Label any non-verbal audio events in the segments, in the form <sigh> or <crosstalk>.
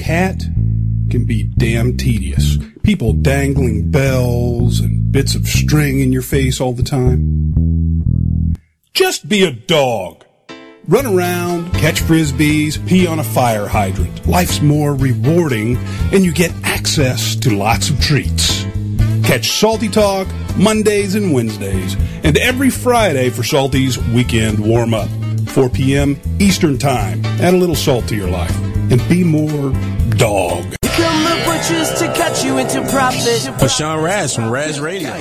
cat can be damn tedious. People dangling bells and bits of string in your face all the time. Just be a dog. Run around, catch frisbees, pee on a fire hydrant. Life's more rewarding and you get access to lots of treats. Catch Salty Talk Mondays and Wednesdays and every Friday for Salty's Weekend Warm Up. 4 p.m. Eastern Time. Add a little salt to your life and be more dog. Come the butchers to cut you into profit. Sean Raz from Raz Radio.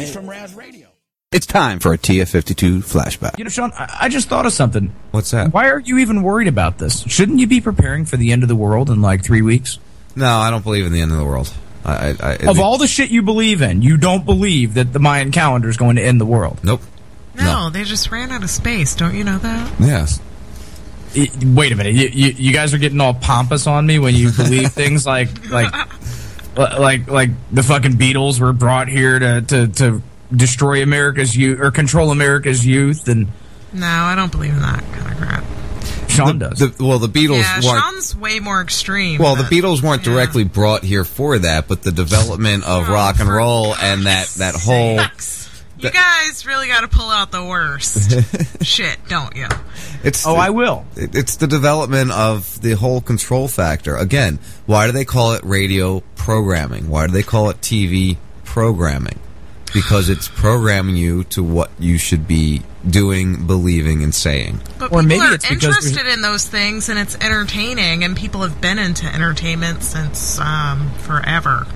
It's time for a TF52 flashback. You know, Sean, I, I just thought of something. What's that? Why are you even worried about this? Shouldn't you be preparing for the end of the world in like three weeks? No, I don't believe in the end of the world. I, I, I, Of all the shit you believe in, you don't believe that the Mayan calendar is going to end the world. Nope. No, they just ran out of space. Don't you know that? Yes. I- wait a minute, you, you, you guys are getting all pompous on me when you <laughs> believe things like like like like the fucking Beatles were brought here to to, to destroy America's youth or control America's youth, and No, I don't believe in that kind of crap. Sean the, does. The, well, the Beatles yeah. Sean's way more extreme. well, the Beatles weren't yeah. directly brought here for that, but the development of Oh, rock and for roll and that that whole You guys really got to pull out the worst <laughs> shit, don't you? it's oh, the- I will. it- it's the development of the whole control factor. Again, why do they call it radio programming? Why do they call it TV programming? Because it's programming you to what you should be doing, believing, and saying. But Or people maybe are it's because interested in those things, and it's entertaining, and people have been into entertainment since um, forever.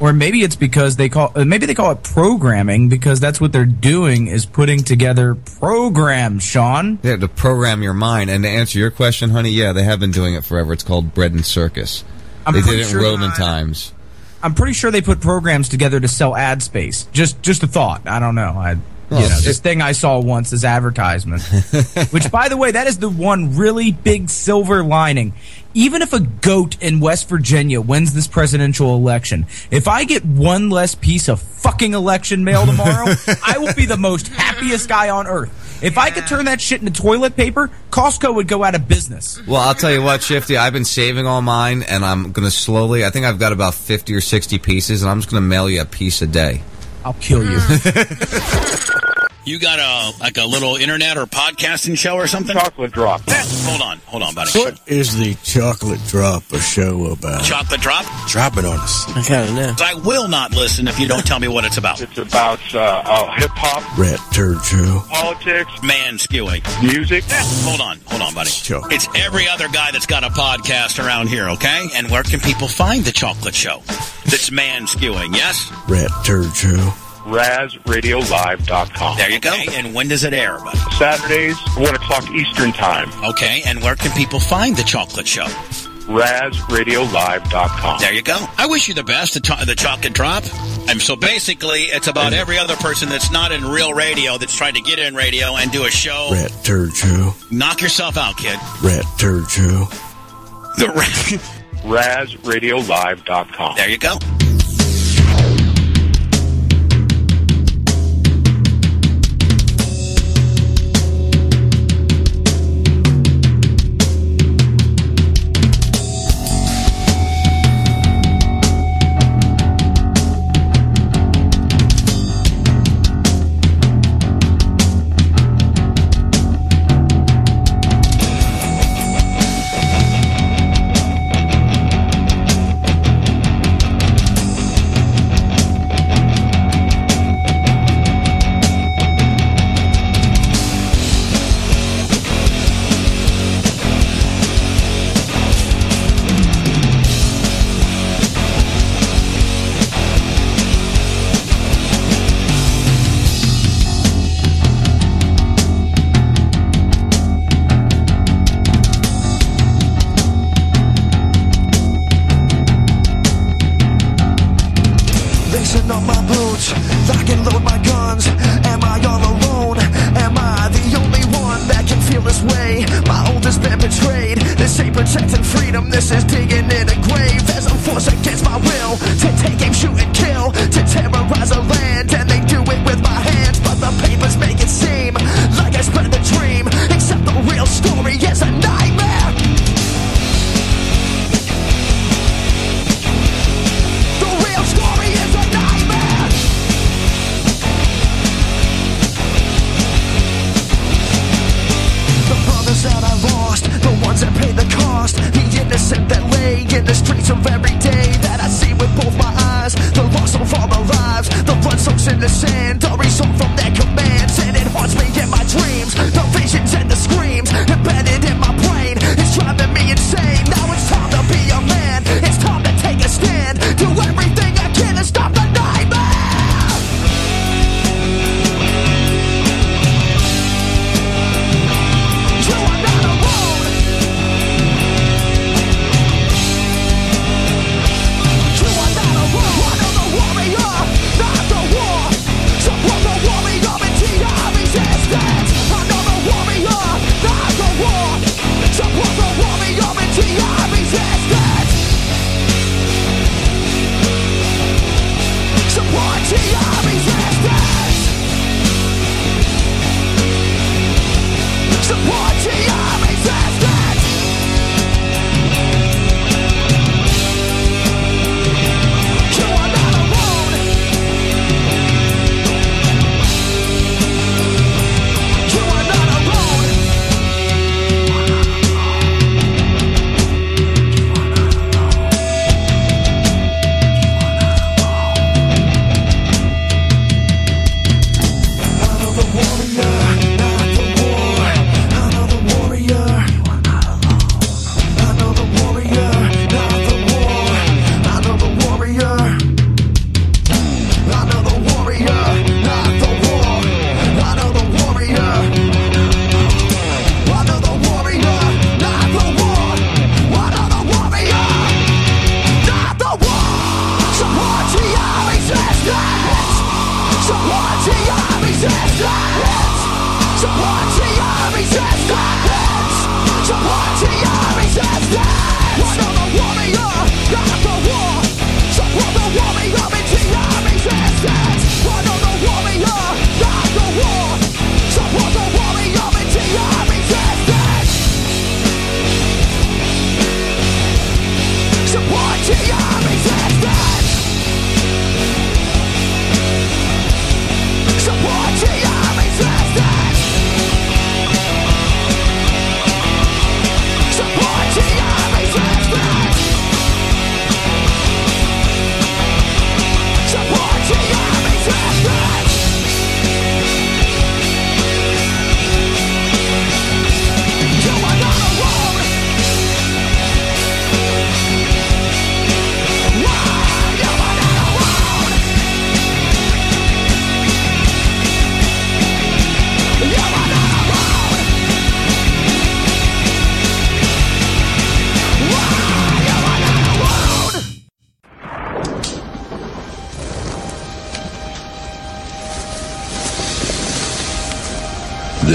Or maybe it's because they call uh, maybe they call it programming because that's what they're doing is putting together programs. Sean, Yeah, to program your mind. And to answer your question, honey, yeah, they have been doing it forever. It's called bread and circus. I'm they did pretty it in sure- Roman times. I'm pretty sure they put programs together to sell ad space. Just just a thought. I don't know. I Well, you know, this thing I saw once is advertisement. <laughs> Which, by the way, that is the one really big silver lining. Even if a goat in West Virginia wins this presidential election, if I get one less piece of fucking election mail tomorrow, <laughs> I will be the most happiest guy on earth. If I could turn that shit into toilet paper, Costco would go out of business. Well, I'll tell you what, Shifty, I've been saving all mine, and I'm going to slowly, I think I've got about 50 or 60 pieces, and I'm just going to mail you a piece a day. I'll kill you. <laughs> <laughs> You got a like a little internet or podcasting show or something? Chocolate drop. Hold on, hold on, buddy. What is the chocolate drop a show about? Chocolate drop? Drop it on us. I kind of know. I will not listen if you don't tell me what it's about. It's about uh, uh, hip hop, Rat turd show. politics, Man skewing. music. Hold on, hold on, buddy. Chocolate. It's every other guy that's got a podcast around here, okay? And where can people find the chocolate show? That's man skewing, yes? Rat turd show. RazRadioLive.com. There you go. And when does it air, buddy? Saturdays, 1 o'clock Eastern Time. Okay, and where can people find the chocolate show? RazRadioLive.com. There you go. I wish you the best at the chocolate drop. And so basically, it's about every other person that's not in real radio that's trying to get in radio and do a show. Rat turd show. Knock yourself out, kid. Rat turd show. The <laughs> RazRadioLive.com. there you go.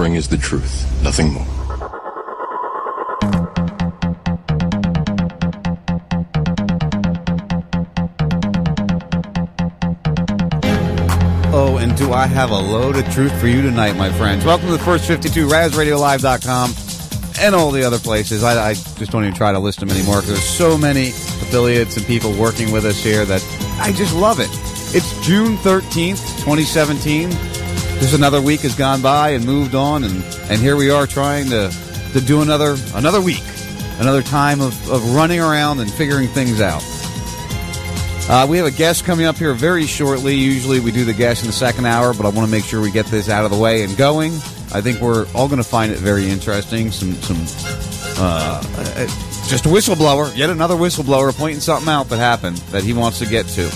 All is the truth, nothing more. Oh, and do I have a load of truth for you tonight, my friends? Welcome to the first 52, RazRadioLive.com, and all the other places. I, I just don't even try to list them anymore because there's so many affiliates and people working with us here that I just love it. It's June 13th, 2017. Just another week has gone by and moved on, and, and here we are trying to, to do another another week, another time of, of running around and figuring things out. Uh, we have a guest coming up here very shortly. Usually we do the guest in the second hour, but I want to make sure we get this out of the way and going. I think we're all going to find it very interesting. Some some uh, uh, just a whistleblower, yet another whistleblower pointing something out that happened that he wants to get to.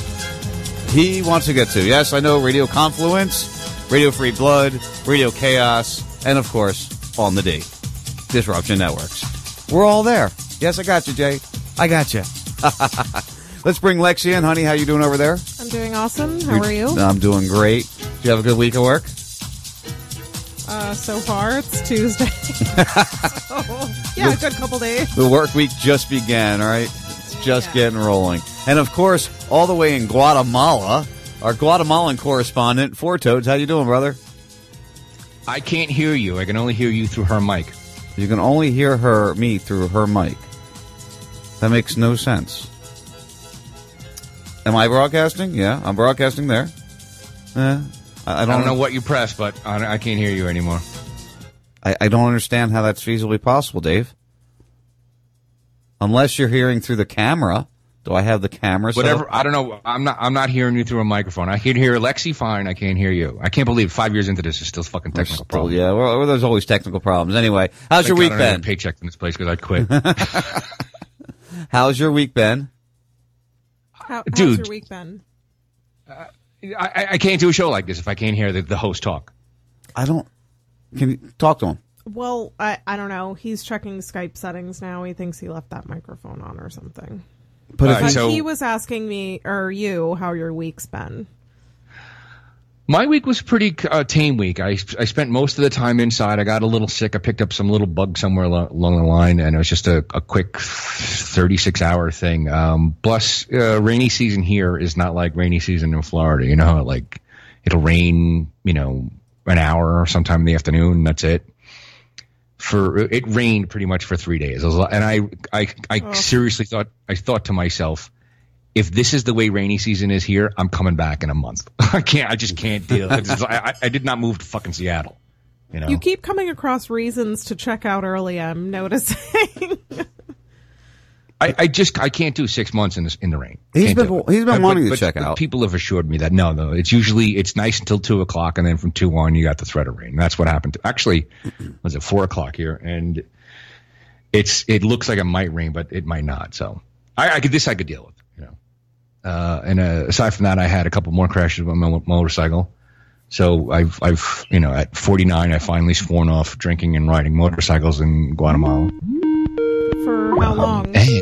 He wants to get to. Yes, I know Radio Confluence, Radio Free Blood, Radio Chaos, and of course on the D, Disruption Networks. We're all there. Yes, I got you, Jay. I got you. <laughs> Let's bring Lexi in, honey. How you doing over there? I'm doing awesome. How are you? I'm doing great. Do you have a good week of work? Uh, so far, it's Tuesday. <laughs> so, yeah, a good couple days. The work week just began, all right? It's just getting rolling. And of course, all the way in Guatemala, our Guatemalan correspondent, Four Toads. How you doing, brother? I can't hear you. I can only hear you through her mic. You can only hear her, me, through her mic. That makes no sense. Am I broadcasting? Yeah, I'm broadcasting there. Eh, I, I don't, know what you press, but I, I can't hear you anymore. I, I don't understand how that's feasibly possible, Dave. Unless you're hearing through the camera. Do I have the camera? set Whatever. up? I don't know. I'm not. I'm not hearing you through a microphone. I can hear Lexi fine. I can't hear you. I can't believe five years into this is still fucking technical Still, problem. yeah, well, well, there's always technical problems. Anyway, how's your Thank week God I don't get been? a paycheck from this place because I quit. <laughs> How's your week been? How, how's Dude. your week been? I, I, I can't do a show like this if I can't hear the, the host talk. I don't. Can you talk to him? Well, I, I don't know. He's checking Skype settings now. He thinks he left that microphone on or something. But All right, But so he was asking me or you how your week's been. my week was pretty uh, tame week. I I spent most of the time inside. I got a little sick. I picked up some little bug somewhere lo- along the line, and it was just a, a quick 36 hour thing. Um, plus, uh, rainy season here is not like rainy season in Florida. You know, like it'll rain, you know, an hour or sometime in the afternoon. And that's it. For it rained pretty much for three days, was and I I I oh. seriously thought I thought to myself, if this is the way rainy season is here, I'm coming back in a month. <laughs> I can't. I just can't deal. It's just- I, I, I did not move to fucking Seattle. You know. You keep coming across reasons to check out early. I'm noticing. <laughs> I, I just I can't do six months in this in the rain. He's Can't been- he's been But- wanting to but- check but out. People have assured me that no, no, it's usually it's nice until two o'clock, and then from two on you got the threat of rain. That's what happened. To, actually, was it four o'clock here, and it's it looks like it might rain, but it might not. So I, I could this I could deal with, you know. Uh, and uh, aside from that, I had a couple more crashes with my motorcycle. So I've I've you know at 49, I finally sworn off drinking and riding motorcycles in Guatemala. For how um, long? Hey.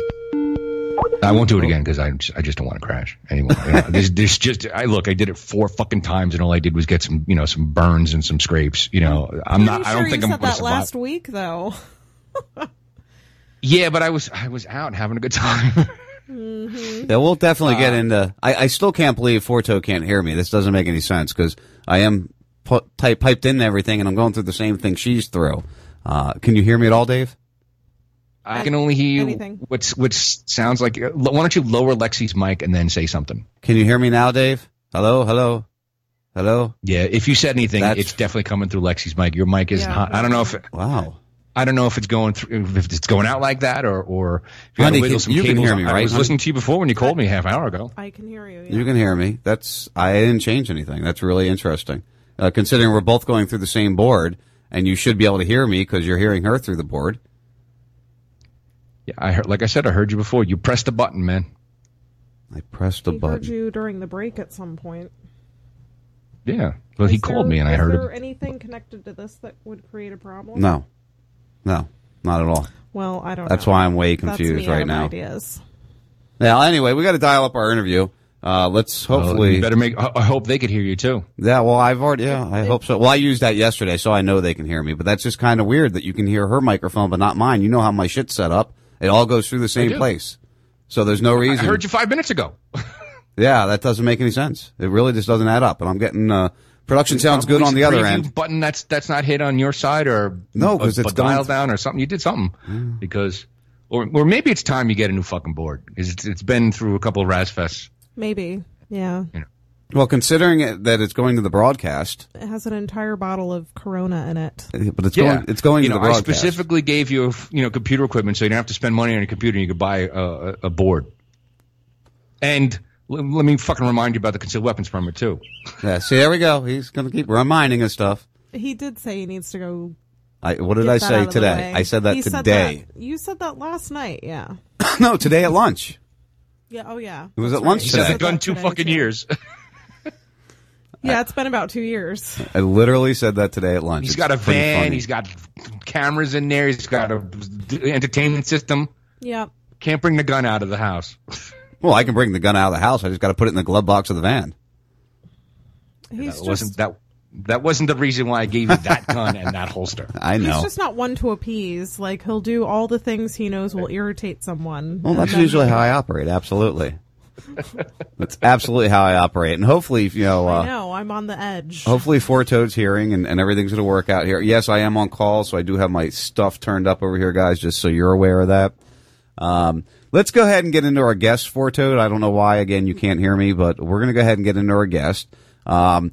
I won't do it again because I just, I just don't want to crash anymore. You know, <laughs> there's, there's just I look I did it four fucking times and all I did was get some you know some burns and some scrapes. You know I'm not Pretty I don't think you I'm said going to that survive. last week though. Yeah, but I was I was out having a good time. <laughs> Mm-hmm. Yeah, we'll definitely get uh, into. I, I still can't believe Forto can't hear me. This doesn't make any sense because I am pu- type, piped in everything and I'm going through the same thing she's through. Uh, can you hear me at all, Dave? I can only hear you. Anything. What's which sounds like. uh, Why don't you lower Lexi's mic and then say something? Can you hear me now, Dave? Hello, hello, hello. Yeah, if you said anything, That's- it's definitely coming through Lexi's mic. Your mic is Yeah. hot. I don't know if Wow. I don't know if it's going through if it's going out like that or or if you Honey, can- some you can hear me, I was honey? listening to you before when you called me half an hour ago. I can hear you. Yeah. You can hear me. That's I didn't change anything. That's really interesting. Uh, considering we're both going through the same board, and you should be able to hear me because you're hearing her through the board. Yeah, I heard. Like I said, I heard you before. You pressed the button, man. I pressed a He heard button. you during the break at some point. Yeah. Well, he called there- me and I heard. is there him. anything connected to this that would create a problem? No, no, not at all. Well, I don't. Know. That's know. why I'm way That's confused me out right of now. Ideas. Now, anyway, we got to dial up our interview. Uh, let's Well, hopefully. you better make. I I hope they could hear you too. Yeah, well, I've already. Yeah, I hope so. Well, I used that yesterday, so I know they can hear me. But that's just kind of weird that you can hear her microphone, but not mine. You know how my shit's set up; it all goes through the same place. So there's no reason. I heard you five minutes ago. <laughs> Yeah, that doesn't make any sense. It really just doesn't add up. And I'm getting uh, production sounds good on the other end. Button that's that's not hit on your side or No, 'cause it's dialed down or something. You did something because, or or maybe it's time you get a new fucking board. It's, it's been through a couple of Razfests. Maybe. Yeah. Well, considering it, that it's going to the broadcast, It has an entire bottle of Corona in it. but it's Yeah, going it's going you to know, the I broadcast. specifically gave you you know computer equipment so you don't have to spend money on a computer. You could buy a, a, a board. And l- let me fucking remind you about the concealed weapons permit too. yeah, see, there we go. He's going to keep reminding us stuff. He did say he needs to go. I, what did get I that say of the today? way. I said that He today. that- You said that last night. Yeah. <coughs> no, today at lunch. Yeah. Oh yeah. It was That's at lunch right. He's today. had the gun two fucking too. years. <laughs> Yeah, it's been about two years. I literally said that today at lunch. He's It's got a pretty van. funny. He's got cameras in there. He's got a d- entertainment system. Yeah. Can't bring the gun out of the house. Well, I can bring the gun out of the house. I just got to put it in the glove box of the van. He's that just wasn't that. That wasn't the reason why I gave you that gun and that holster. <laughs> I know. he's just not one to appease. Like he'll do all the things he knows will irritate someone. Well, that's usually how I operate. Absolutely. <laughs> that's absolutely how I operate. And hopefully, you know, I uh, know. I'm on the edge. hopefully Four Toad's hearing and, and everything's going to work out here. Yes, I am on call, so I do have my stuff turned up over here, guys, just so you're aware of that. Um, let's go ahead and get into our guest, Four Toad. I don't know why, again, you can't hear me, but we're going to go ahead and get into our guest. Um,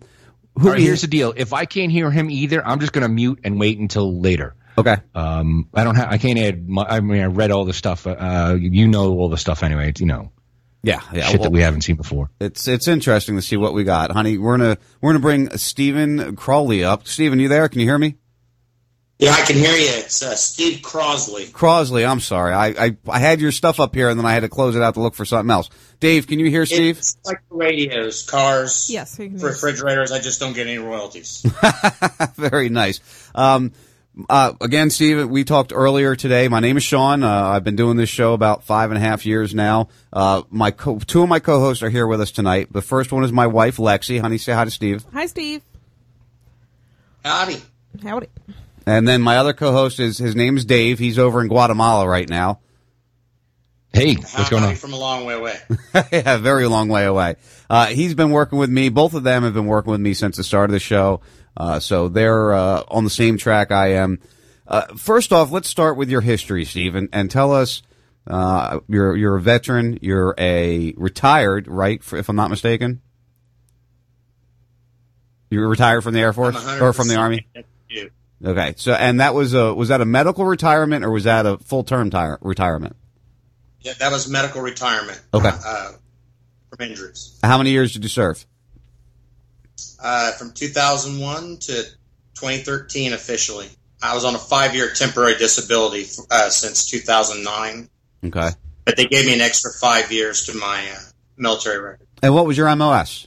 who All right, here's the deal. If I can't hear him either, I'm just going to mute and wait until later. okay. Um, I don't have. I can't add. My, I mean, I read all the stuff. Uh, you know all the stuff anyway. It's, you know, Yeah, yeah. shit well- that we haven't seen before. It's it's interesting to see what we got, honey. We're gonna we're gonna bring Stephen Crawley up. Stephen, you there? Can you hear me? Yeah, I can hear you. It's uh, Steve Crosley. Crosley, I'm sorry. I, I I had your stuff up here and then I had to close it out to look for something else. Dave, can you hear Steve? It's like radios, cars, Yes, we can hear refrigerators. I just don't get any royalties. <laughs> Very nice. Um, uh, again, Steve, we talked earlier today. My name is Sean. Uh, I've been doing this show about five and a half years now. Uh, my co- two of my co-hosts are here with us tonight. The first one is my wife, Lexi. Honey, say hi to Steve. Hi, Steve. Howdy. Howdy. And then my other co-host is his name is Dave. He's over in Guatemala right now. Hey, what's howdy going on? from a long way away. <laughs> yeah, very long way away. Uh, he's been working with me. Both of them have been working with me since the start of the show. Uh, so they're uh, on the same track I am. Uh, first off, let's start with your history, Steve, and, and tell us. Uh, you're you're a veteran. You're a retired, right? If I'm not mistaken. You're retired from the Air Force or from the Army. Okay, so and that was a was that a medical retirement or was that a full term tire, retirement? Yeah, that was medical retirement. Okay. Uh, from injuries. How many years did you serve? Uh, from 2001 to 2013 officially. I was on a five-year temporary disability uh, since 2009, Okay. but they gave me an extra five years to my uh, military record. And what was your MOS?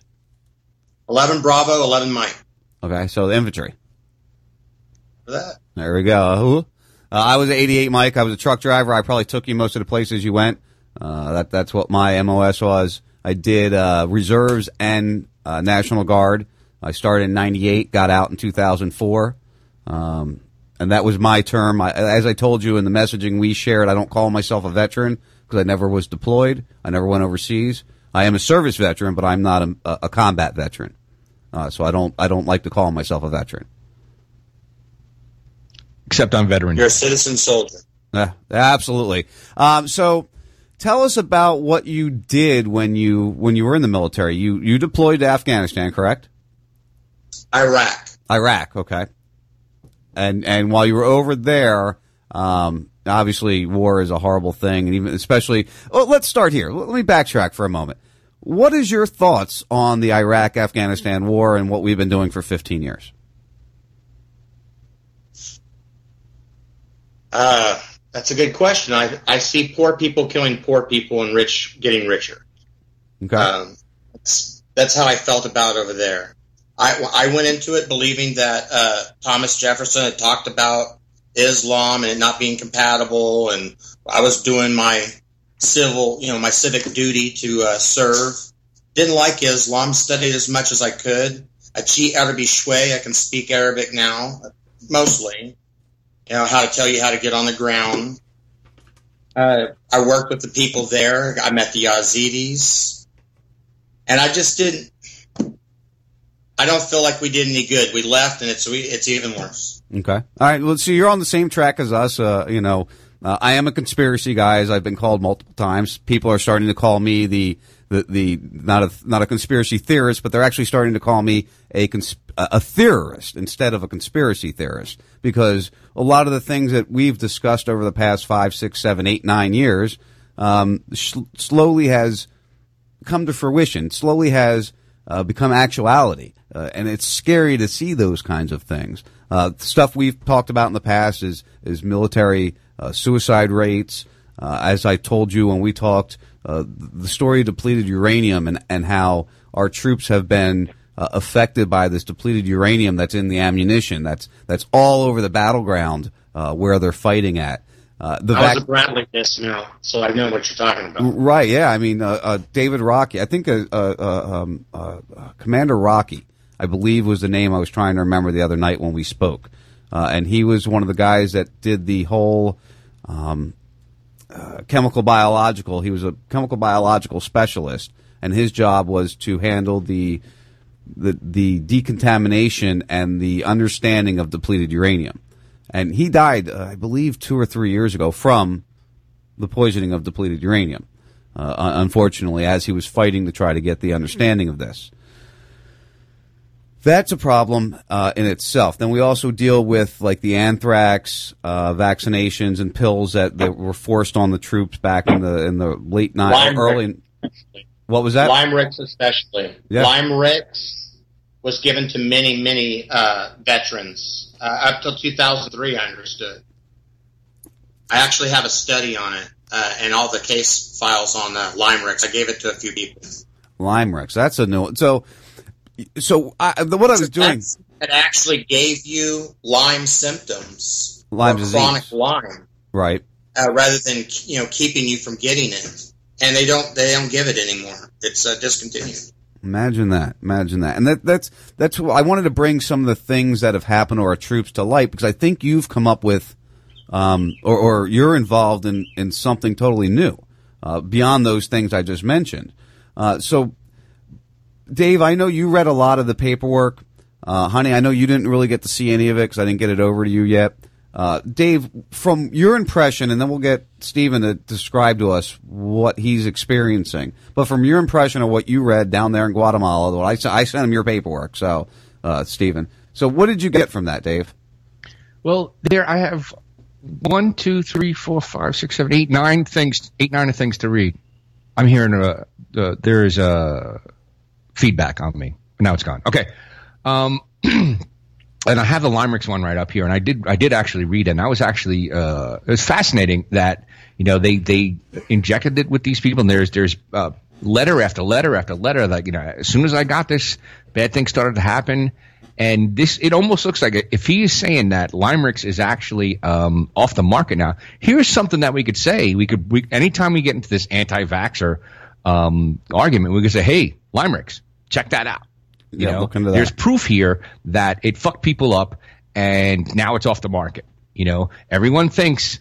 11 Bravo, 11 Mike. Okay, so the infantry. For that. There we go. Uh, I was 88 Mike. I was a truck driver. I probably took you most of the places you went. Uh, that that's what my MOS was. I did uh, reserves and uh, National Guard. I started in '98, got out in 2004, um, and that was my term. I, as I told you in the messaging we shared, I don't call myself a veteran because I never was deployed. I never went overseas. I am a service veteran, but I'm not a, a combat veteran. Uh, so I don't I don't like to call myself a veteran. Except I'm veteran. You're a citizen soldier. Yeah, absolutely. Um, so, tell us about what you did when you when you were in the military. You you deployed to Afghanistan, correct? Iraq. Iraq, okay. And and while you were over there, um, obviously war is a horrible thing, and even especially. Well, let's start here. Let me backtrack for a moment. What is your thoughts on the Iraq Afghanistan war and what we've been doing for 15 years? Uh, that's a good question. I, I see poor people killing poor people and rich getting richer. Okay. Um, that's, that's how I felt about over there. I, I went into it believing that uh, Thomas Jefferson had talked about Islam and it not being compatible, and I was doing my civil, you know, my civic duty to uh, serve. Didn't like Islam. Studied as much as I could. I cheat Arabic shway. I can speak Arabic now, mostly. You know how to tell you how to get on the ground. Uh, I worked with the people there. I met the Yazidis, and I just didn't. I don't feel like we did any good. We left, and it's it's even worse. Okay. All right. Well, so you're on the same track as us. Uh, you know, uh, I am a conspiracy guy, as I've been called multiple times. People are starting to call me the the, the not a not a conspiracy theorist, but they're actually starting to call me a consp- a theorist instead of a conspiracy theorist because a lot of the things that we've discussed over the past five, six, seven, eight, nine years um, sh- slowly has come to fruition. Slowly has uh, become actuality. Uh, and it's scary to see those kinds of things. Uh, stuff we've talked about in the past is is military uh, suicide rates. Uh, as I told you when we talked, uh, the story of depleted uranium and and how our troops have been uh, affected by this depleted uranium that's in the ammunition. That's that's all over the battleground uh, where they're fighting at. Uh, the I was a Bradley this now, so I know what you're talking about. Right. Yeah. I mean, uh, uh, David Rokke. I think uh, uh, uh, um, uh, uh, Commander Rokke, I believe, was the name I was trying to remember the other night when we spoke, uh, and he was one of the guys that did the whole um, uh, chemical biological. He was a chemical biological specialist, and his job was to handle the the the decontamination and the understanding of depleted uranium. And he died, uh, I believe, two or three years ago from the poisoning of depleted uranium. Uh, unfortunately, as he was fighting to try to get the understanding of this. That's a problem uh, in itself. Then we also deal with like the anthrax uh, vaccinations and pills that, that were forced on the troops back in the in the late night, early. What was that? Lyme Ricks especially. Yeah. LYMErix was given to many, many uh, veterans uh, up till 2003. I understood. I actually have a study on it uh, and all the case files on uh, LYMErix. I gave it to a few people. LYMErix. That's a new. So, so I, the, what I was doing. It actually gave you Lyme symptoms, Lyme disease. chronic Lyme, Right. uh, rather than you know keeping you from getting it. And they don't they don't give it anymore. It's uh, discontinued. Imagine that. Imagine that. And that, that's that's wh- I wanted to bring some of the things that have happened to our troops to light because I think you've come up with, um, or, or you're involved in in something totally new, uh, beyond those things I just mentioned. Uh, so, Dave, I know you read a lot of the paperwork. Uh, honey, I know you didn't really get to see any of it because I didn't get it over to you yet. Uh, Dave, from your impression, and then we'll get Stephen to describe to us what he's experiencing. But from your impression of what you read down there in Guatemala, I, I, sent him your paperwork, so uh, Stephen. So what did you get from that, Dave? Well, there I have one, two, three, four, five, six, seven, eight, nine things, eight, nine things to read. I'm hearing a, uh, there is a feedback on me. Now it's gone. Okay. Um, <clears throat> and I have the LYMErix one right up here, and I did, I did actually read it, and I was actually, uh, it was fascinating that, you know, they, they injected it with these people, and there's, there's, uh, letter after letter after letter, like, you know, as soon as I got this, bad things started to happen. And this, it almost looks like if he is saying that LYMErix is actually um, off the market now, here's something that we could say. We could, we, anytime we get into this anti-vaxxer um, argument, we could say, "Hey, LYMErix, check that out." You Yeah, know, look into that. there's proof here that it fucked people up, and now it's off the market. You know, everyone thinks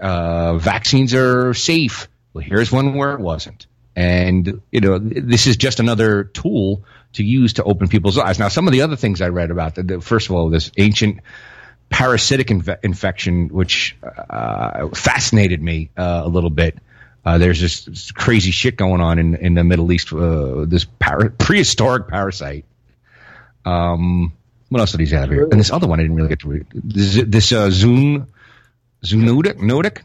uh, vaccines are safe. Well, here's one where it wasn't. And, you know, this is just another tool to use to open people's eyes. Now, some of the other things I read about, the, the, first of all, this ancient parasitic inve- infection, which uh, fascinated me uh, a little bit. Uh, there's this, this crazy shit going on in, in the Middle East, uh, this para- prehistoric parasite. Um, what else did he have here? And this other one I didn't really get to read. This, this uh, Zun, Zoonotic? Notic?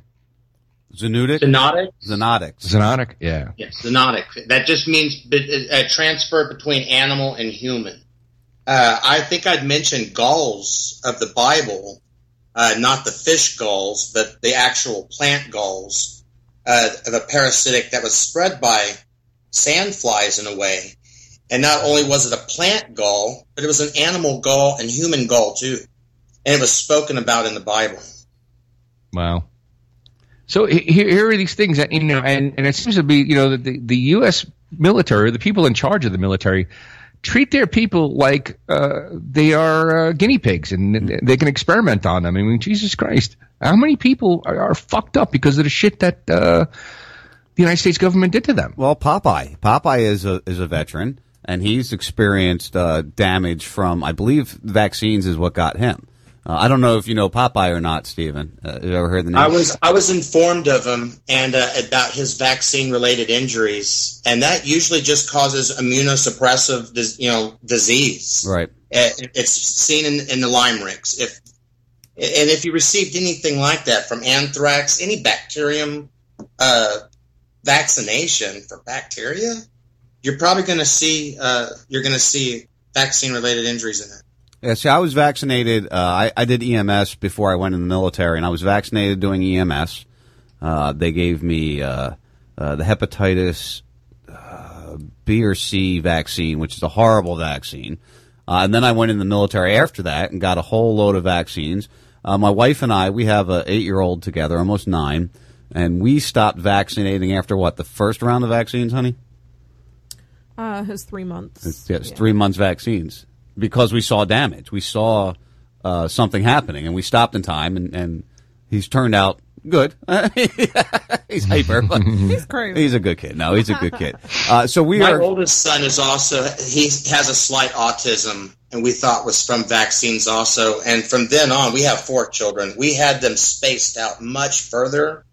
Zoonotic? Zoonotic? Zoonotic. Zoonotic, yeah. Yes, zoonotic. That just means b- a transfer between animal and human. Uh, I think I'd mentioned galls of the Bible, uh, not the fish galls, but the actual plant galls uh, of a parasitic that was spread by sandflies in a way. And not only was it a plant gall, but it was an animal gall and human gall too. And it was spoken about in the Bible. Wow. So here, here are these things that you know, and, and it seems to be you know that the, the U.S. military, the people in charge of the military, treat their people like uh, they are uh, guinea pigs, and they can experiment on them. I mean, Jesus Christ, how many people are, are fucked up because of the shit that uh, the United States government did to them? Well, Popeye. Popeye is a is a veteran, and he's experienced uh, damage from, I believe, vaccines is what got him. Uh, I don't know if you know Popeye or not, Stephen. Uh, have you ever heard the name? I was I was informed of him and uh, about his vaccine related injuries, and that usually just causes immunosuppressive, you know, disease. right. Uh, It's seen in, in the LYMErix. If and if you received anything like that from anthrax, any bacterium uh, vaccination for bacteria, you're probably going to see uh, you're going to see vaccine related injuries in it. Yeah, see, I was vaccinated. Uh, I, I did EMS before I went in the military, and I was vaccinated doing EMS. Uh, they gave me uh, uh, the hepatitis uh, B or C vaccine, which is a horrible vaccine. Uh, and then I went in the military after that and got a whole load of vaccines. Uh, my wife and I, we have a eight year old together, almost nine, and we stopped vaccinating after what the first round of vaccines, honey. Uh, his three months. It's, yeah, it's three months vaccines because we saw damage. We saw uh, something happening, and we stopped in time, and, and he's turned out good. <laughs> he's hyper, but <laughs> He's crazy. He's a good kid. No, he's a good kid. Uh, so we My are. oldest son is also he has a slight autism, and we thought was from vaccines also. And from then on, we have four children. We had them spaced out much further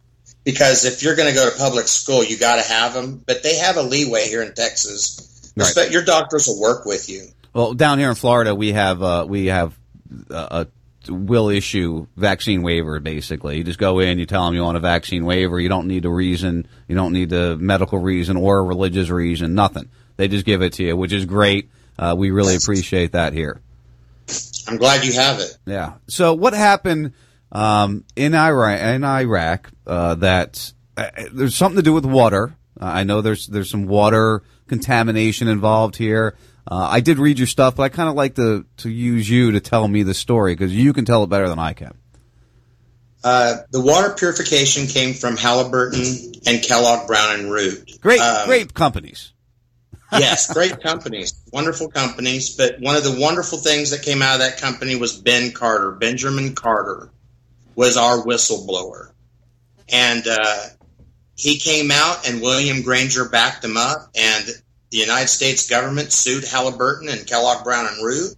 because if you're going to go to public school, you got to have them. But they have a leeway here in Texas. Right. But your doctors will work with you. Well, down here in Florida, we have uh, we have uh, a will issue vaccine waiver. Basically, you just go in, you tell them you want a vaccine waiver. You don't need a reason, you don't need a medical reason or a religious reason. Nothing. They just give it to you, which is great. Uh, we really appreciate that here. I'm glad you have it. Yeah. So what happened um, in Iraq? In Iraq, uh, that uh, there's something to do with water. Uh, I know there's there's some water contamination involved here. Uh, I did read your stuff, but I kind of like to to use you to tell me the story because you can tell it better than I can. Uh, the water purification came from Halliburton and Kellogg Brown and Root. Great, Um, great companies. <laughs> yes, great companies, wonderful companies. But one of the wonderful things that came out of that company was Ben Carter. Benjamin Carter was our whistleblower, and uh, he came out, and William Granger backed him up, and the United States government sued Halliburton and Kellogg Brown and Root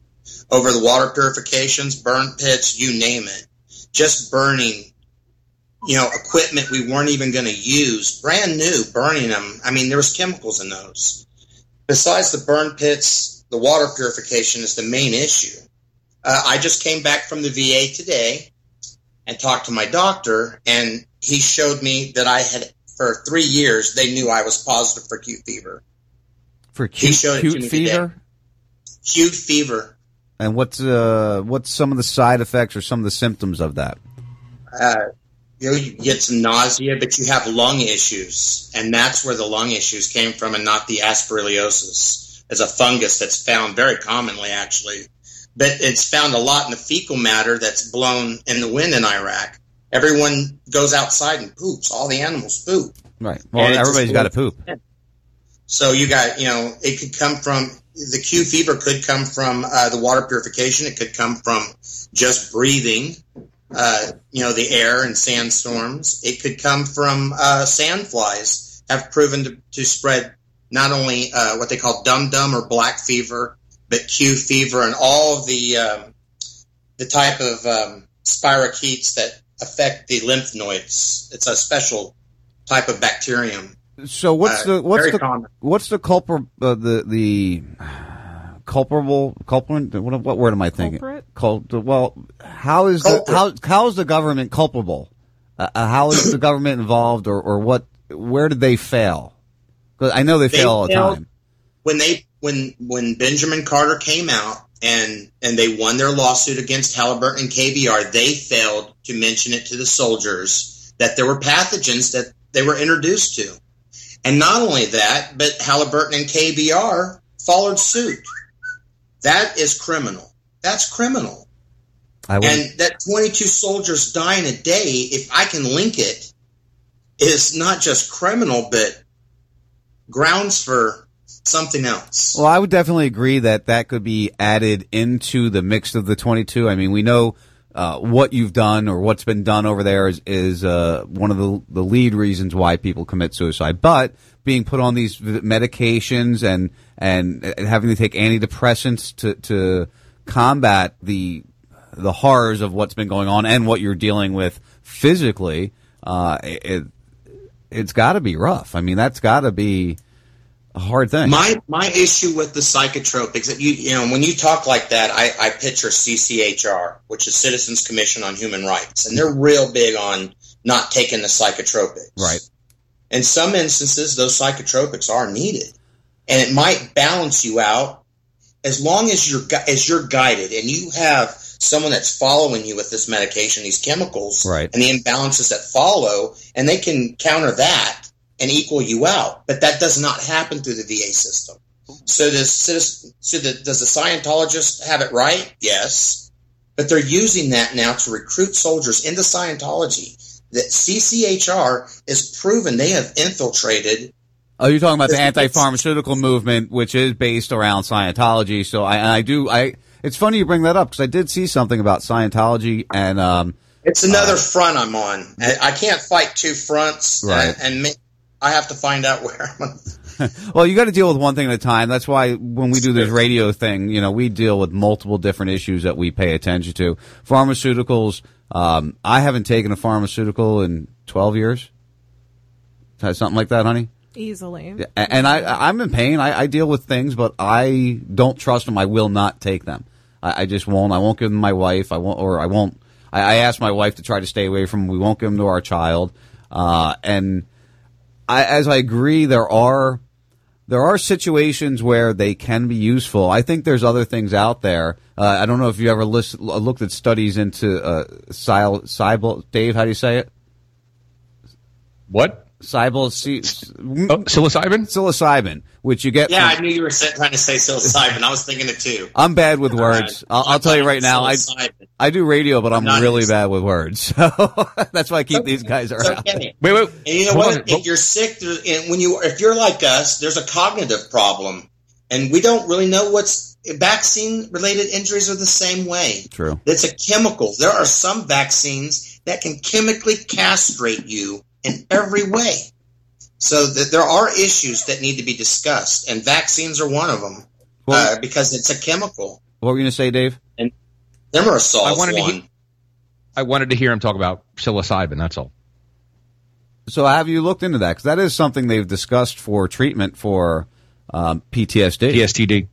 over the water purifications, burn pits, you name it, just burning. You know, equipment we weren't even going to use, brand new, burning them. I mean, there was chemicals in those besides the burn pits, the water purification is the main issue. Uh, I just came back from the VA today and talked to my doctor, and he showed me that I had, for three years, they knew I was positive for acute fever. For cute, showed it to cute me today. fever. Acute fever. And what's uh what's some of the side effects or some of the symptoms of that? Uh, you know, you get some nausea, but you have lung issues, and that's where the lung issues came from, and not the aspergillosis. It's a fungus that's found very commonly, actually, but it's found a lot in the fecal matter that's blown in the wind in Iraq. Everyone goes outside and poops. All the animals poop. Right. Well, everybody's got to poop. So you got, you know, it could come from the Q fever could come from uh, the water purification. It could come from just breathing, uh, you know, the air and sandstorms. It could come from uh, have proven to, to spread not only uh, what they call dum dum or black fever, but Q fever and all of the um, the type of um, spirochetes that affect the lymph nodes. It's a special type of bacterium. So what's Uh, the what's the common. what's the culprit uh, the the culpable culprit what, what word am I thinking? Culprit? Cul- well, how is the how how is the government culpable? Uh, uh, how is the government involved, or or what? Where did they fail? 'Cause I know they, They fail all the time. when they when when Benjamin Carter came out and and they won their lawsuit against Halliburton and KBR, they failed to mention it to the soldiers that there were pathogens that they were introduced to. And not only that, but Halliburton and KBR followed suit. That is criminal. That's criminal. I would, And that 22 soldiers dying a day, if I can link it, is not just criminal, but grounds for something else. Well, I would definitely agree that that could be added into the mix of the 22. I mean, we know uh, what you've done or what's been done over there is, is uh, one of the, the lead reasons why people commit suicide. But being put on these medications and and having to take antidepressants to to combat the the horrors of what's been going on and what you're dealing with physically, uh, it, it's got to be rough. I mean, that's got to be a hard thing. My my issue with the psychotropics, that you you know, when you talk like that, I, I picture CCHR, which is Citizens Commission on Human Rights, and they're real big on not taking the psychotropics. Right. In some instances, those psychotropics are needed, and it might balance you out as long as you're as you're guided and you have someone that's following you with this medication, these chemicals, Right. and the imbalances that follow, and they can counter that and equal you out. But that does not happen through the VA system. So does so the, does the Scientologist have it right? Yes, but they're using that now to recruit soldiers into Scientology. That CCHR is proven they have infiltrated Oh, you're talking about the anti-pharmaceutical movement, which is based around Scientology. So I, I do, I, it's funny you bring that up because I did see something about Scientology and, um, It's another front I'm on. I I can't fight two fronts, Right. and, and I have to find out <laughs> where. I'm on. well, you got to deal with one thing at a time. That's why when we do this radio thing, you know, we deal with multiple different issues that we pay attention to. Pharmaceuticals, um, I haven't taken a pharmaceutical in 12 years. Something like that, honey? Easily. A- And I, I'm in pain. I, I deal with things, but I don't trust them. I will not take them. I, I just won't. I won't give them to my wife. I won't, or I won't. I, I asked my wife to try to stay away from them. We won't give them to our child. Uh, and I, as I agree, there are there are situations where they can be useful. I think there's other things out there. Uh, I don't know if you ever list, looked at studies into uh, Dave. How do you say it? What? Cybal, Oh, psilocybin? psilocybin, which you get. Yeah, from- I knew you were trying to say psilocybin. I was thinking it too. I'm bad with words. I'll, I'll tell you right now. I I do radio, but I'm not really interested. bad with words. <laughs> So that's why I keep these guys around. okay. Wait, wait. And you know what? on. If you're sick, and when you if you're like us, there's a cognitive problem, and we don't really know what's vaccine related injuries are the same way. True. It's a chemical. There are some vaccines that can chemically castrate you in every way. So that there are issues that need to be discussed, and vaccines are one of them Well- uh, because it's a chemical. What were you going to say, Dave? Thimerosal I is wanted to one. he- I wanted to hear him talk about psilocybin. That's all. So have you looked into that? Because that is something they've discussed for treatment for um, PTSD. PSTD.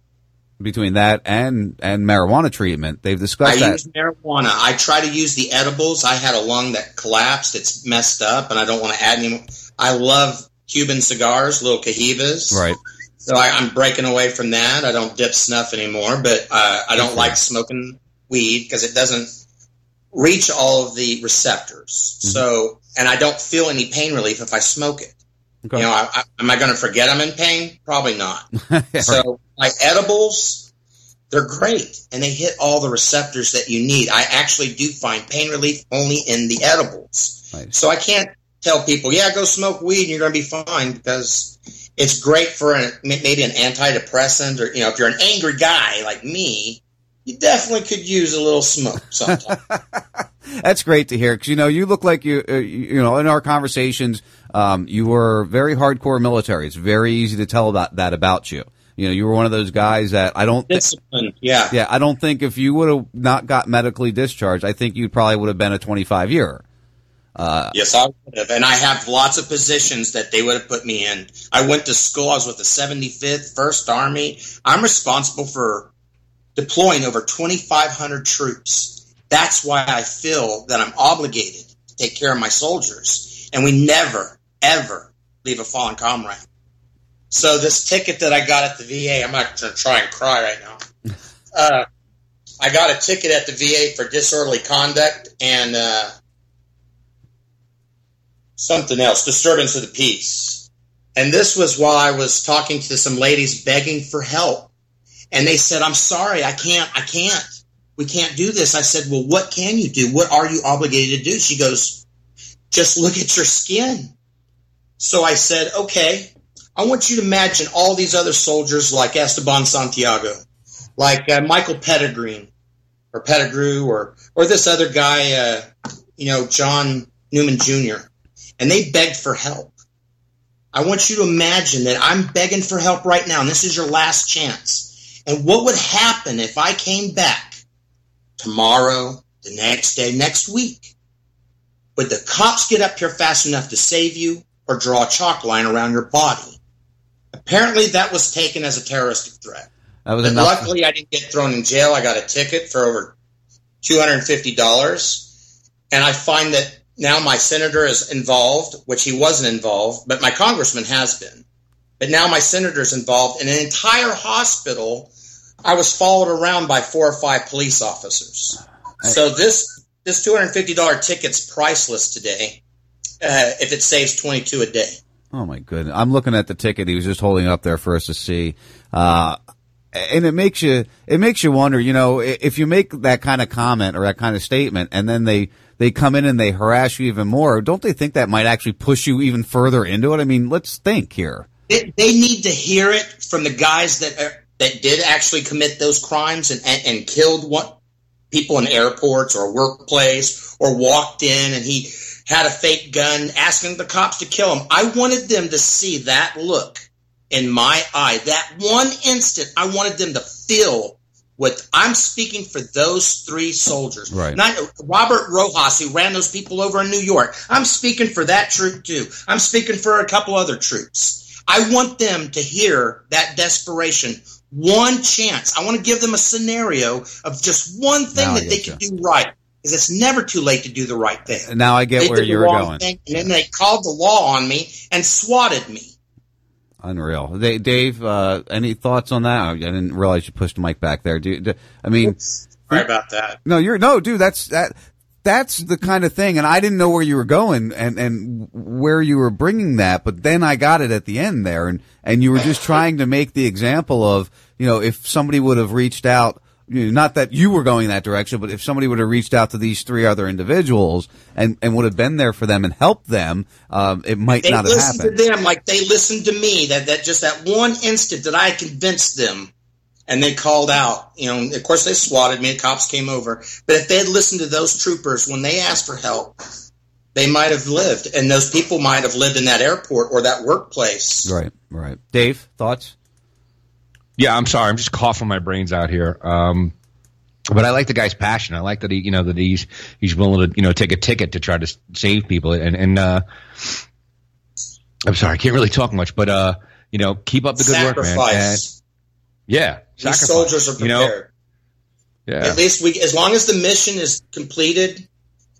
Between that and and marijuana treatment, they've I discussed that. I use marijuana. I try to use the edibles. I had a lung that collapsed. It's messed up, and I don't want to add any. more. I love Cuban cigars, little Cohibas. right. So I, I'm breaking away from that. I don't dip snuff anymore, but uh, I don't like smoking weed because it doesn't reach all of the receptors. Mm-hmm. So, and I don't feel any pain relief if I smoke it. Okay. You know, I, I, am I going to forget I'm in pain? Probably not. <laughs> So my edibles, they're great and they hit all the receptors that you need. I actually do find pain relief only in the edibles. Right. So I can't tell people, yeah, go smoke weed and you're going to be fine because it's great for an, maybe an antidepressant or, you know, if you're an angry guy like me, you definitely could use a little smoke sometimes. <laughs> That's great to hear because you know you look like you uh, you you know in our conversations um, you were very hardcore military. It's very easy to tell about that about you. You know you were one of those guys that I don't Discipline, yeah. yeah I don't think if you would have not got medically discharged I think you probably would have been a 25 year. Uh, yes, I would have. And I have lots of positions that they would have put me in. I went to school. I was with the 75th, 1st Army. I'm responsible for deploying over 2,500 troops. That's why I feel that I'm obligated to take care of my soldiers. And we never, ever leave a fallen comrade. So this ticket that I got at the VA, I'm not going to try and cry right now. Uh, I got a ticket at the VA for disorderly conduct and uh, something else, disturbance of the peace. And this was while I was talking to some ladies begging for help. And they said, I'm sorry, I can't, I can't. We can't do this. I said, Well, what can you do? What are you obligated to do? She goes, Just look at your skin. So I said, Okay, I want you to imagine all these other soldiers like Esteban Santiago, like uh, Michael Pettigrew, or Pettigrew, or or this other guy, uh, you know, John Newman Jr. And they begged for help. I want you to imagine that I'm begging for help right now, and this is your last chance. And what would happen if I came back tomorrow, the next day, next week? Would the cops get up here fast enough to save you or draw a chalk line around your body? Apparently, that was taken as a terroristic threat. That was luckily, I didn't get thrown in jail. I got a ticket for over two hundred and fifty dollars, and I find that now my senator is involved, which he wasn't involved, but my congressman has been. But now my senator is involved in an entire hospital I was followed around by four or five police officers. So this this two hundred and fifty dollar ticket's priceless today. Uh, if it saves twenty two a day. Oh my goodness! I'm looking at the ticket he was just holding up there for us to see, uh, and it makes you it makes you wonder. You know, if you make that kind of comment or that kind of statement, and then they they come in and they harass you even more, don't they think that might actually push you even further into it? I mean, let's think here. It, they need to hear it from the guys that are, that did actually commit those crimes and, and, and killed what people in airports or workplace or walked in and he had a fake gun asking the cops to kill him. I wanted them to see that look in my eye. That one instant, I wanted them to feel what I'm speaking for those three soldiers. Right. Not Robert Rojas, who ran those people over in New York. I'm speaking for that troop too. I'm speaking for a couple other troops. I want them to hear that desperation. One chance. I want to give them a scenario of just one thing Now that they get can do right. Because it's never too late to do the right thing. Now I get They where you're going. thing, and then they called the law on me and swatted me. Unreal. Da- Dave, uh, any thoughts on that? I didn't realize you pushed the mic back there. Do, do- I mean, Sorry about that. No, you're no, dude. That's that. That's the kind of thing, and I didn't know where you were going and and where you were bringing that, but then I got it at the end there, and and you were just trying to make the example of you know if somebody would have reached out, you know, not that you were going that direction, but if somebody would have reached out to these three other individuals and and would have been there for them and helped them, um, it might They not have listened happened. to them like they listened to me. That that just that one instant that I convinced them, and they called out. You know, of course they swatted me. Cops came over, but if they had listened to those troopers when they asked for help, they might have lived, and those people might have lived in that airport or that workplace. Right, right. Dave, thoughts? Yeah, I'm sorry. I'm just coughing my brains out here. Um, but I like the guy's passion. I like that he, you know, that he's he's willing to, you know, take a ticket to try to save people. And and uh, I'm sorry, I can't really talk much, but uh, you know, keep up the good work, man. And, yeah, These sacrifice. soldiers are You prepared. know, yeah. At least we, as long as the mission is completed,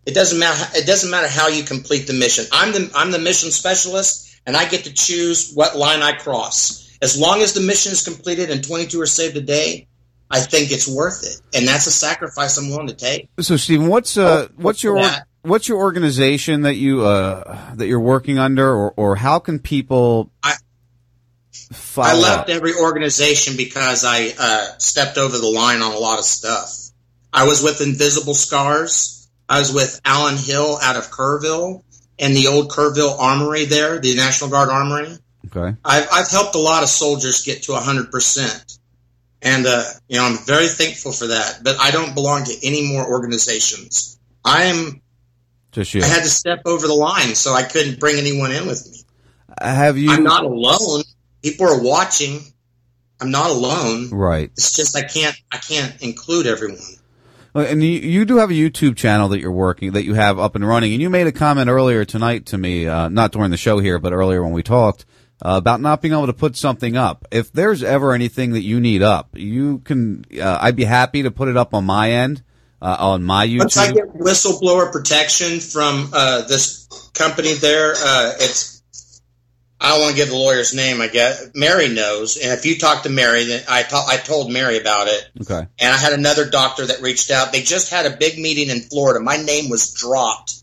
it doesn't matter. It doesn't matter how you complete the mission. I'm the I'm the mission specialist, and I get to choose what line I cross. As long as the mission is completed and 22 are saved a day, I think it's worth it, and that's a sacrifice I'm willing to take. So, Stephen, what's uh, Oh, what's your that. what's your organization that you uh, that you're working under, or, or how can people I follow left up? every organization because I uh, stepped over the line on a lot of stuff. I was with Invisible Scars. I was with Alan Hill out of Kerrville and the old Kerrville Armory there, the National Guard Armory. Okay, I've, I've helped a lot of soldiers get to 100%. And, uh, you know, I'm very thankful for that. But I don't belong to any more organizations. I am, just you. I had to step over the line, so I couldn't bring anyone in with me. Have you? I'm not alone. People are watching. I'm not alone. right. It's just I can't, I can't include everyone. And you, you do have a YouTube channel that you're working that you have up and running, and you made a comment earlier tonight to me, uh, not during the show here, but earlier when we talked uh, about not being able to put something up. If there's ever anything that you need up, you can. Uh, I'd be happy to put it up on my end, uh, on my YouTube. Once I get whistleblower protection from uh, this company there, uh, it's I don't want to give the lawyer's name. I guess Mary knows, and if you talk to Mary, then I to- I told Mary about it, okay. and I had another doctor that reached out. They just had a big meeting in Florida. My name was dropped.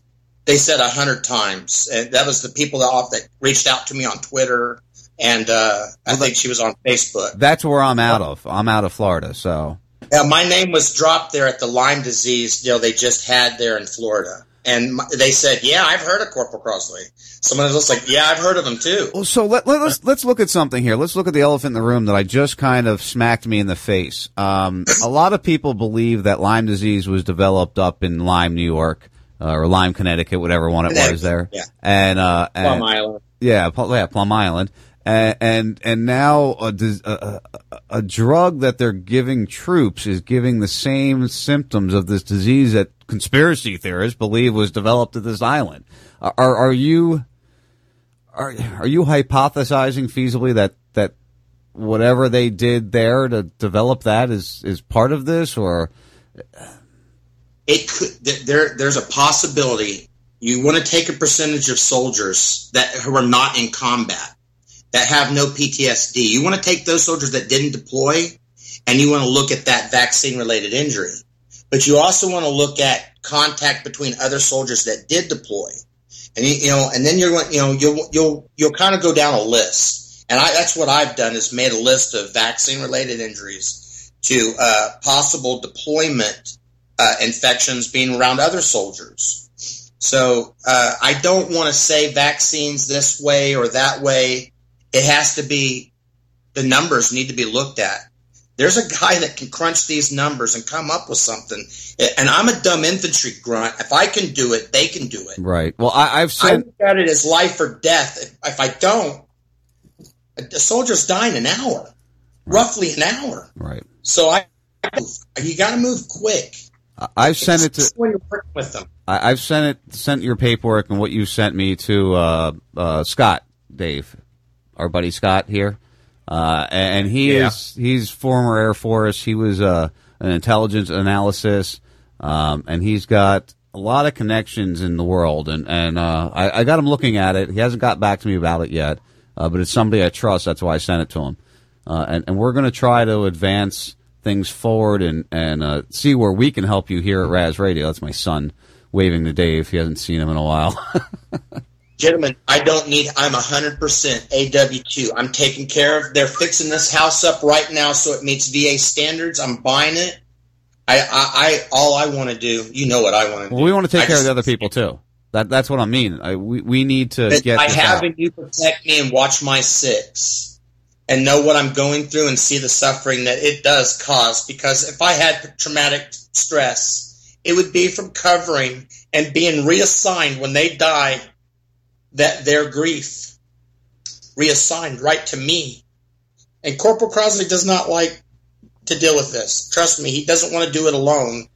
They said a hundred times, and that was the people that, that reached out to me on Twitter, and uh, I think she was on Facebook. That's where I'm out of. I'm out of Florida, so Yeah, my name was dropped there at the Lyme disease deal they just had there in Florida. And they said, yeah, I've heard of Corporal Crosley. Someone else like, yeah, I've heard of him too. Well, so let, let, us let's look at something here. Let's look at the elephant in the room that I just kind of smacked me in the face. Um, a lot of people believe that Lyme disease was developed up in Lyme, New York, uh, or Lyme, Connecticut, whatever one it was there. yeah. And, uh, and Plum Island. yeah, Pl- yeah, Plum Island. And, and, and now a, a, a drug that they're giving troops is giving the same symptoms of this disease that conspiracy theorists believe was developed at this island. Are, are you, are, are you hypothesizing feasibly that, that whatever they did there to develop that is, is part of this or? It could, th- there, there's a possibility. You want to take a percentage of soldiers that who are not in combat, that have no PTSD. You want to take those soldiers that didn't deploy and you want to look at that vaccine related injury. But you also want to look at contact between other soldiers that did deploy. And you, know, and then you're going, you know, you'll, you'll, you'll kind of go down a list. And I, that's what I've done is made a list of vaccine related injuries to, uh, possible deployment, uh, infections being around other soldiers. So, uh, I don't want to say vaccines this way or that way. It has to be, the numbers need to be looked at. There's a guy that can crunch these numbers and come up with something. And I'm a dumb infantry grunt. If I can do it, they can do it. Right. Well, I, I've I look at it as life or death. If, if I don't, a soldier's dying an hour, roughly an hour. Right. So I, you got to move quick. I've sent it to. when you're working with them. I, I've sent it, sent your paperwork and what you sent me to uh, uh, Scott, Dave, our buddy Scott here, uh, and he Yeah. is he's former Air Force. He was uh, an intelligence analysis, um, and he's got a lot of connections in the world. And and uh, I, I got him looking at it. He hasn't got back to me about it yet, uh, but it's somebody I trust. That's why I sent it to him. Uh, and, and we're going to try to advance things forward and and uh, see where we can help you here at Ras Radio. That's my son waving to Dave. He hasn't seen him in a while. <laughs> Gentlemen, I don't need, I'm 100% AW2. I'm taking care of, they're fixing this house up right now so it meets VA standards. I'm buying it. I, I, I all I want to do, you know what I want to do. well, we want to take I care of the other people too. That that's what I mean. I, we we need to get by this out. having you protect me and watch my six and know what I'm going through and see the suffering that it does cause. Because if I had traumatic stress, it would be from covering and being reassigned when they die that their grief reassigned right to me. And Corporal Crosley does not like to deal with this. Trust me, he doesn't want to do it alone.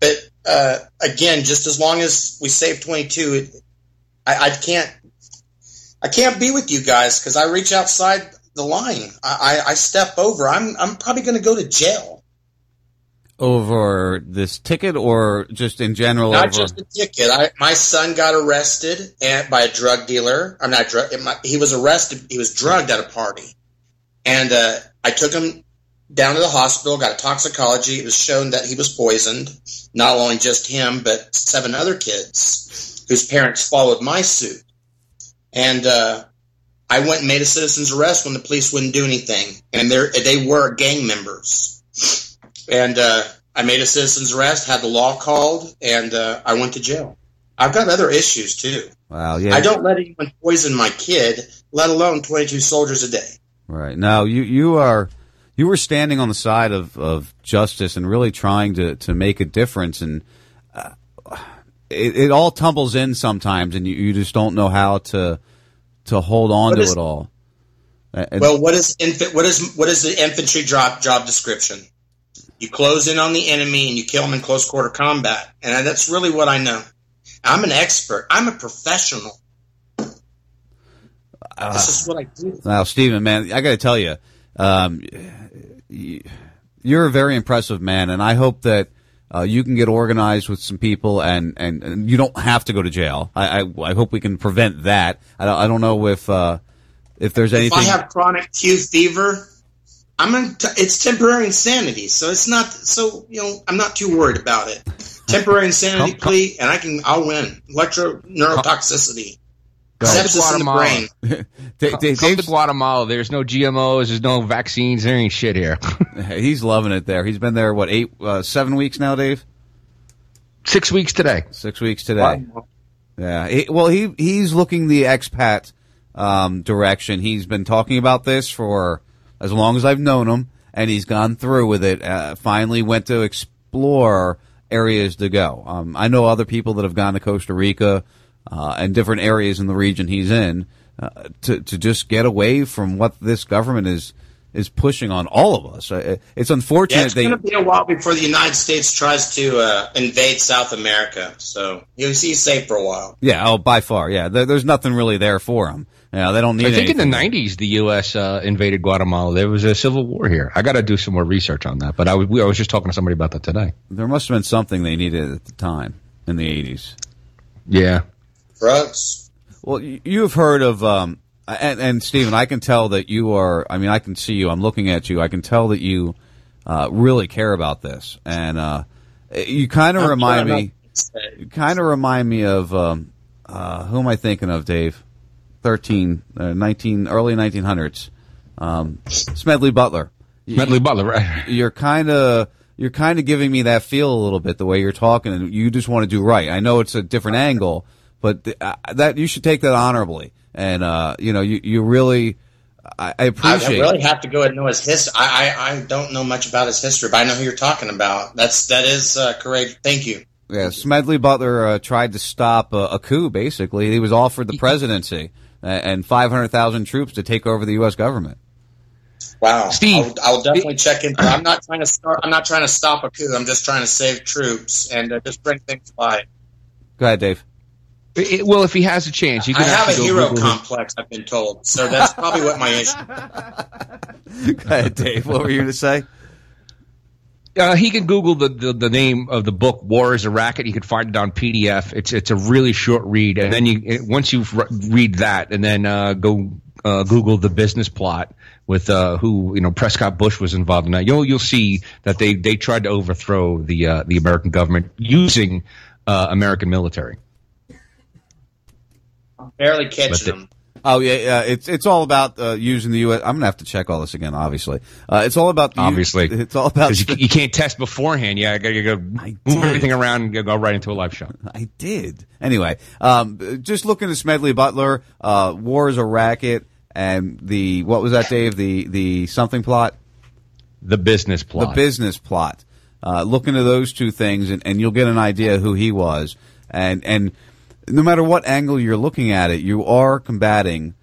But uh, again, just as long as we save 22, it, I, I can't I can't be with you guys because I reach outside the line. I, I, I step over. I'm I'm probably going to go to jail. Over this ticket or just in general. Not over, just a ticket. I, my son got arrested and, by a drug dealer. I'm not drug. He was arrested. He was drugged at a party, and uh, I took him down to the hospital. Got a toxicology. It was shown that he was poisoned. Not only just him, but seven other kids whose parents followed my suit. And uh, I went and made a citizen's arrest when the police wouldn't do anything, and they were gang members. And uh, I made a citizen's arrest, had the law called, and uh, I went to jail. I've got other issues too. wow, yeah, I don't let anyone poison my kid, let alone 22 soldiers a day. Right now, you you are you were standing on the side of, of justice and really trying to, to make a difference, and uh, it, it all tumbles in sometimes, and you, you just don't know how to to hold on What to is- it all. And- Well, what is infant? What is what is the infantry job job description? You close in on the enemy and you kill them in close quarter combat, and that's really what I know. I'm an expert. I'm a professional. this is what I do. Now, Stephen, man, I got to tell you, um, you're a very impressive man, and I hope that uh, you can get organized with some people, and, and, and you don't have to go to jail. I, I, I hope we can prevent that. I don't, I don't know if uh, if there's If anything. I have chronic Q fever, I'm in t- it's temporary insanity, so it's not so you know I'm not too worried about it. Temporary insanity plea, and I can I'll win. Electro neurotoxicity, sepsis in the brain. <laughs> Da- Da- Come to Guatemala. There's no GMOs. There's no vaccines. There ain't shit here. <laughs> He's loving it there. He's been there what eight, uh, seven weeks now, Dave. Six weeks today. Six weeks today. Yeah. He, well, he he's looking the expat um, direction. He's been talking about this for as long as I've known him, and he's gone through with it. Uh, finally, went to explore areas to go. Um, I know other people that have gone to Costa Rica uh, and different areas in the region he's in uh, to to just get away from what this government is is pushing on all of us. Uh, It's unfortunate Yeah, it's going to be a while before the United States tries to uh, invade South America, so you'll he's safe for a while. Yeah, oh, by far, yeah. There, there's nothing really there for them. Yeah, they don't need. I think in the '90s, the U.S. Uh, invaded Guatemala. There was a civil war here. I got to do some more research on that. But I was, we, I was just talking to somebody about that today. There must have been something they needed at the time in the 80s. Yeah. Drugs. Well, you have heard of, um, and, and Stephen, I can tell that you are, I mean, I can see you, I'm looking at you, I can tell that you uh, really care about this, and uh, you kind of remind me. You kind of remind me of um, uh, who am I thinking of, Dave? 13, uh, 19, early 1900s. Um, Smedley Butler. Smedley Butler, right? You're kind of you're kind of giving me that feel a little bit the way you're talking, and you just want to do right. I know it's a different angle, but th- uh, that you should take that honorably, and uh, you know you you really. I, I I, I really have to go ahead and know his history. I, I, I don't know much about his history, but I know who you're talking about. That's that is uh, courageous. Thank you. Yeah, Smedley Butler uh, tried to stop a, a coup. Basically, he was offered the presidency uh, and 500,000 troops to take over the U.S. government. Wow, Steve. I'll, I'll definitely check in. I'm not trying to start. I'm not trying to stop a coup. I'm just trying to save troops and uh, just bring things by. Go ahead, Dave. It- well, if he has a chance, you I can have a actually go hero Google his- complex. I've been told, so that's probably what my <laughs> issue. Go ahead, Dave. What were you going to say? Uh, he can Google the, the, the name of the book "War is a Racket." You can find it on PDF. It's it's a really short read, and then you it, once you read that, and then uh, go uh, Google the business plot with uh, who you know Prescott Bush was involved in that. You'll you'll see that they they tried to overthrow the uh, the American government using uh, American military. Barely catching the- them. Oh yeah, yeah. It's it's all about uh, using the U.S. I'm gonna have to check all this again. Obviously, uh, it's all about the U- Obviously, It's all about you, you can't test beforehand. Yeah, I gotta go move everything around, and go right into a live shot. I did. Anyway, um, just looking at Smedley Butler, uh, War is a Racket, and the what was that, Dave? The the something plot, the business plot, the business plot. Uh, look into those two things, and, and you'll get an idea who he was. And and no matter what angle you're looking at it, you are combating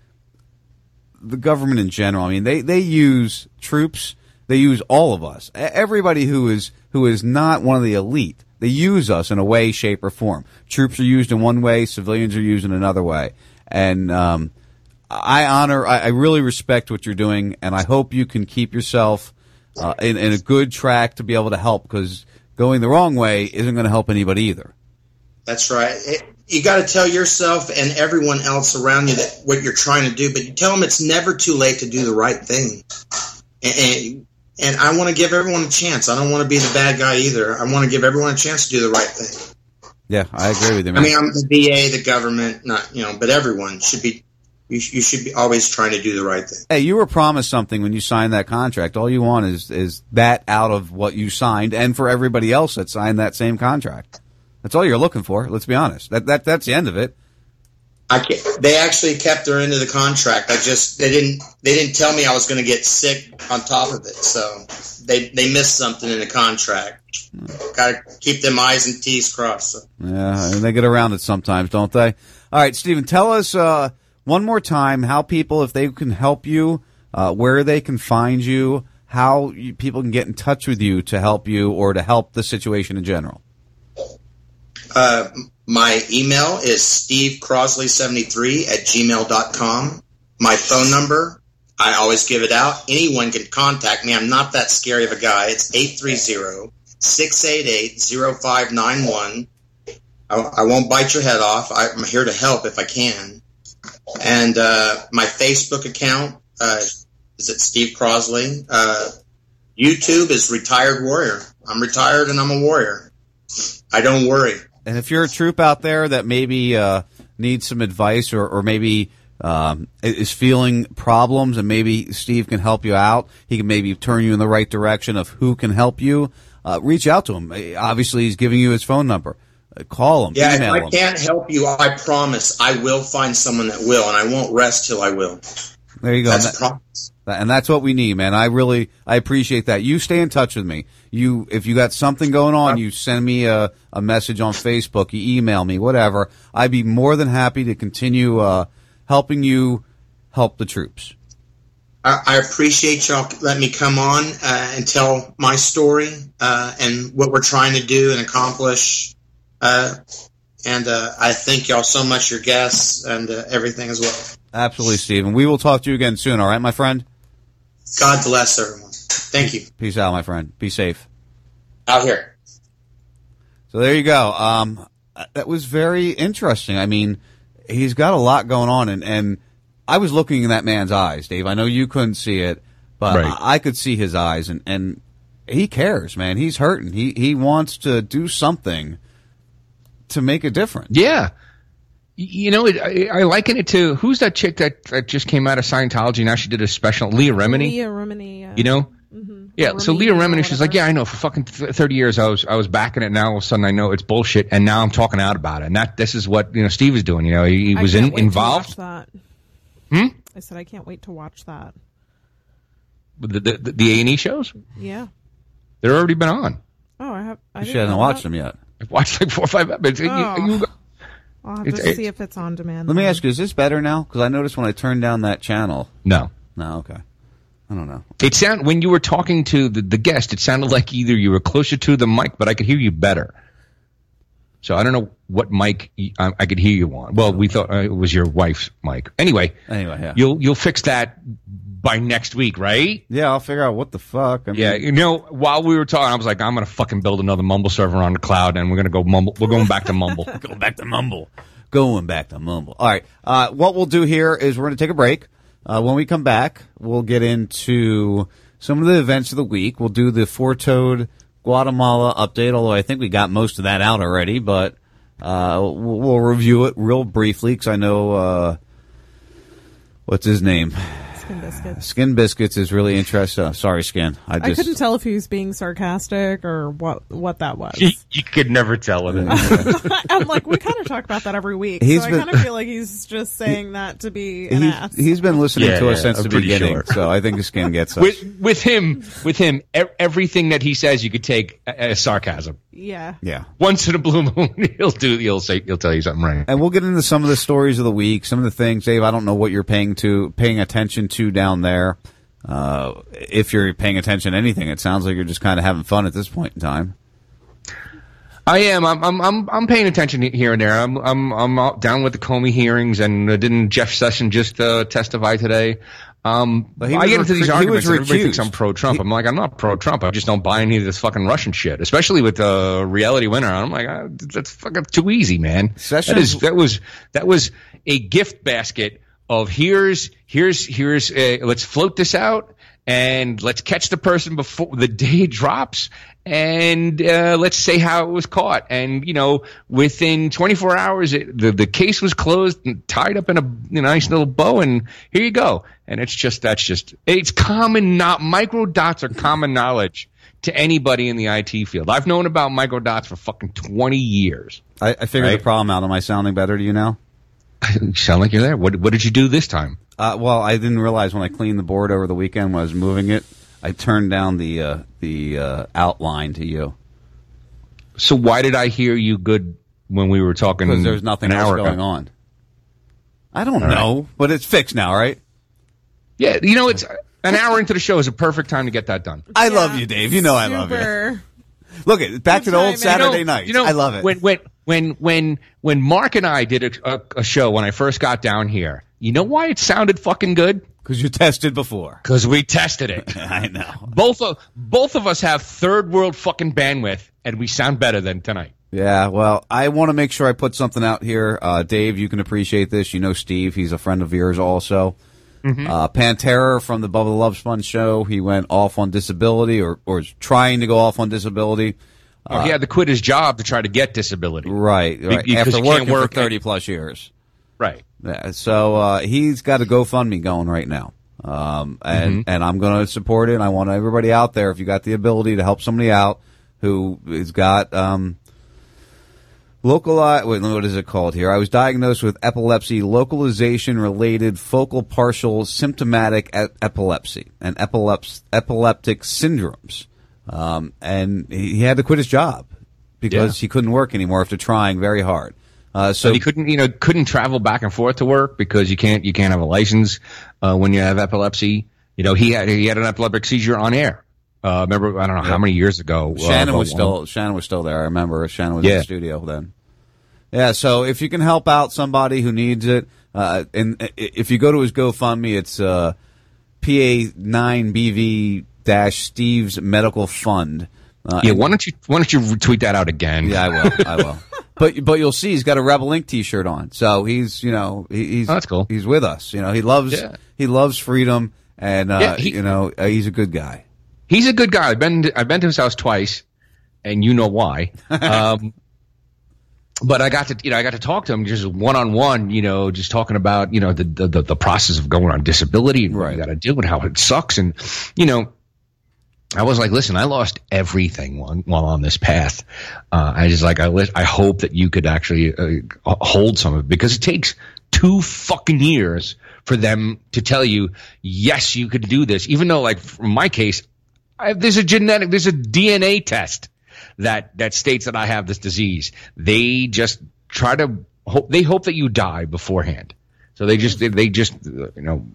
the government in general. I mean, they, they use troops. They use all of us. Everybody who is who is not one of the elite. They use us in a way, shape, or form. Troops are used in one way. Civilians are used in another way. And um, I honor. I, I really respect what you're doing, and I hope you can keep yourself uh, in, in a good track to be able to help. Because going the wrong way isn't going to help anybody either. That's right. It, you got to tell yourself and everyone else around you that what you're trying to do, but you tell them it's never too late to do the right thing. And and, and I want to give everyone a chance. I don't want to be the bad guy either. I want to give everyone a chance to do the right thing. Yeah, I agree with you, I mean, I'm the VA, the government, not you know, but everyone should be. You, you should be always trying to do the right thing. Hey, you were promised something when you signed that contract. All you want is is that out of what you signed, and for everybody else that signed that same contract. That's all you're looking for. Let's be honest. That that that's the end of it. I they actually kept her of the contract. I just they didn't they didn't tell me I was going to get sick on top of it. So they they missed something in the contract. Got to keep them eyes and T's crossed. So. Yeah, and they get around it sometimes, don't they? All right, Stephen, tell us uh, one more time how people, if they can help you, uh, where they can find you, how you, people can get in touch with you to help you or to help the situation in general. Uh, my email is stevecrosley73 at gmail.com. My phone number, I always give it out. Anyone can contact me. I'm not that scary of a guy. It's 830-688-0591. I, I won't bite your head off. I'm here to help if I can. And uh, my Facebook account uh, is at Steve Crosley. Uh, YouTube is Retired Warrior. I'm retired and I'm a warrior. I don't worry. And if you're a troop out there that maybe uh, needs some advice or, or maybe um, is feeling problems and maybe Steve can help you out, he can maybe turn you in the right direction of who can help you, uh, reach out to him. Obviously, he's giving you his phone number. Uh, call him, Yeah, email if I him. can't help you, I promise I will find someone that will, and I won't rest till I will. There you go. That's a promise. And that's what we need, man. I really, I appreciate that. You stay in touch with me. You, if you got something going on, you send me a, a message on Facebook, you email me, whatever. I'd be more than happy to continue, uh, helping you help the troops. I, I appreciate y'all letting me come on uh, and tell my story uh, and what we're trying to do and accomplish. Uh, and uh, I thank y'all so much, your guests and uh, everything as well. Absolutely, Stephen. We will talk to you again soon. All right, my friend. God bless everyone. Thank you. Peace out, my friend. Be safe. Out here. So there you go. Um, that was very interesting. I mean, he's got a lot going on, and, and I was looking in that man's eyes, Dave. I know you couldn't see it, but Right. I, I could see his eyes, and, and he cares, man. He's hurting. He he wants to do something to make a difference. Yeah. Y- You know, it, I, I liken it to who's that chick that, that just came out of Scientology? Now she did a special, Leah Remini. Leah Remini. Yeah. You know, yeah. So Leah Remini, she's like, yeah, I know. For fucking th- thirty years, I was I was backing it. Now all of a sudden, I know it's bullshit, and now I'm talking out about it. And that this is what you know Steve is doing. You know, he, he I was can't in, wait to involved. watch that. Hmm? I said I can't wait to watch that. The the the A and E shows, Yeah. they're already been on. Oh, I have. I She didn't hasn't watched them yet. I've watched like four or five episodes. You- Oh. you- I'll have It's- to it's- see if it's on demand. Let me ask you: Is this better now? Because I noticed when I turned down that channel. no. No, okay. I don't know. It sound when you were talking to the, the guest, it sounded like either you were closer to the mic, but I could hear you better. So I don't know what mic I could hear you on. Well, we thought uh, it was your wife's mic. Anyway, Anyway, yeah. you'll you'll fix that by next week, right? Yeah, I'll figure out what the fuck. I mean, Yeah, you know, while we were talking, I was like, I'm gonna fucking build another Mumble server on the cloud, and we're gonna go Mumble. We're going back to Mumble. <laughs> Going back to Mumble. Going back to Mumble. All right. Uh, what we'll do here is we're going to take a break. Uh, when we come back, we'll get into some of the events of the week. We'll do the Four Toed Guatemala update, although I think we got most of that out already, but uh, we'll, we'll review it real briefly because I know, uh, what's his name? Skin biscuits. Skin Biscuits is really interesting. Uh, sorry, Skin. I I couldn't tell if he was being sarcastic or what what that was. you, you could never tell it. <laughs> I'm like, we kind of talk about that every week, He's so I kind of feel like he's just saying that to be an He's, ass. he's been listening Yeah, to us yeah, since I'm the beginning, sure. so I think Skin gets <laughs> us. with with him, with him, e- everything that he says, you could take as sarcasm. Yeah. yeah. Once in a blue moon, <laughs> he'll do. He'll say. He'll tell you something right. And we'll get into some of the stories of the week, some of the things, Dave. I don't know what you're paying to paying attention to down there. Uh, if you're paying attention to anything, it sounds like you're just kind of having fun at this point in time. I am. I'm. I'm. I'm. I'm paying attention here and there. I'm. I'm. I'm out- down with the Comey hearings, and uh, didn't Jeff Sessions just uh, testify today? Um, But he I get into these he arguments. and everybody thinks. I'm pro-Trump. I'm like, I'm not pro-Trump. I just don't buy any of this fucking Russian shit, especially with the Reality Winner. I'm like, uh, that's fucking too easy, man. That Sessions- is. That was. That was a gift basket of here's here's here's uh, let's float this out and let's catch the person before the day <laughs> drops and uh, let's say how it was caught and you know within 24 hours it, the the case was closed and tied up in a, you know, nice little bow and here you go and it's just that's just it's common not micro dots are common knowledge to anybody in the IT field I've known about micro dots for fucking 20 years I, I figured Right. the problem out. Am I sounding better to you now? you sound like you're there what what did you do this time Uh, well, I didn't realize when I cleaned the board over the weekend when I was moving it, I turned down the uh, the uh, outline to you so why did I hear you good when we were talking because there's nothing an else hour ago? going on. I don't All right. know, but it's fixed now, right? Yeah, you know, it's an hour into the show is a perfect time to get that done. I love you, Dave. You know I love you. Look at back to the old. Saturday You know- nights. You know, I love it. When when when when when Mark and I did a, a, a show when I first got down here, you know why it sounded fucking good? Because you tested before. Because we tested it. <laughs> I know. both of both of us have third world fucking bandwidth, and we sound better than tonight. Yeah, well, I want to make sure I put something out here. Uh, Dave, you can appreciate this. You know Steve; he's a friend of yours also. Uh, Pantera from the Bubba the Love Sponge show. He went off on disability, or or is trying to go off on disability. Or he had to quit his job to try to get disability. Right, right. because After working work for thirty plus years. Right. Yeah, so uh, he's got a GoFundMe going right now, um, and and I'm going to support it. And I want everybody out there, if you got the ability to help somebody out who has got um, localized. Wait, what is it called here? I was diagnosed with epilepsy, localization related focal partial symptomatic e- epilepsy and epileps- epileptic syndromes, um, and he, he had to quit his job because Yeah. he couldn't work anymore after trying very hard. Uh, so So he couldn't, you know, couldn't travel back and forth to work because you can't, you can't have a license uh, when you have epilepsy. You know, he had he had an epileptic seizure on air. Uh, remember, I don't know how many years ago. uh, Shannon but was one- still Shannon was still there. I remember Shannon was in the studio then. Yeah, so if you can help out somebody who needs it, uh, and if you go to his GoFundMe, it's uh, PA9BV dash Steve's Medical Fund. Uh, Yeah, why don't you why don't you tweet that out again? yeah, I will. I will. <laughs> But but you'll see he's got a Rebel Inc. T-shirt on, so he's you know he, he's Oh, that's cool. He's with us. You know he loves Yeah. he loves freedom, and uh, Yeah, he- you know uh, he's a good guy. he's a good guy. I've been to, I've been to his house twice, and you know why. <laughs> Um, but I got to you know I got to talk to him just one on one. You know, just talking about you know the the, the, process of going on disability and what you got to do and how it sucks and you know. I was like, listen, I lost everything while, on this path. Uh, I just like, I, I hope that you could actually uh, hold some of it because it takes two fucking years for them to tell you, yes, you could do this. Even though, like, in my case, I there's a genetic, there's a DNA test that, that states that I have this disease. They just try to hope, they hope that you die beforehand. So they just, they, they just, you know,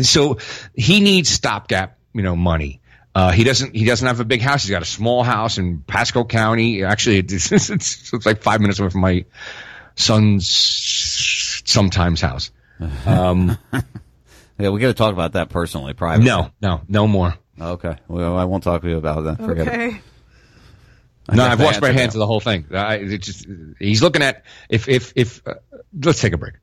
so he needs stopgap, you know, money. Uh, he doesn't. He doesn't have a big house. He's got a small house in Pasco County. Actually, <laughs> it's, it's, it's like five minutes away from my son's sometimes house. <laughs> Um, yeah, we got to talk about that personally, privately. no, no, no more. Okay. Well, I won't talk to you about that. Forget it. Okay. I No, I've washed my hands of the whole thing. I, it's just, he's looking at if if if. Uh, let's take a break.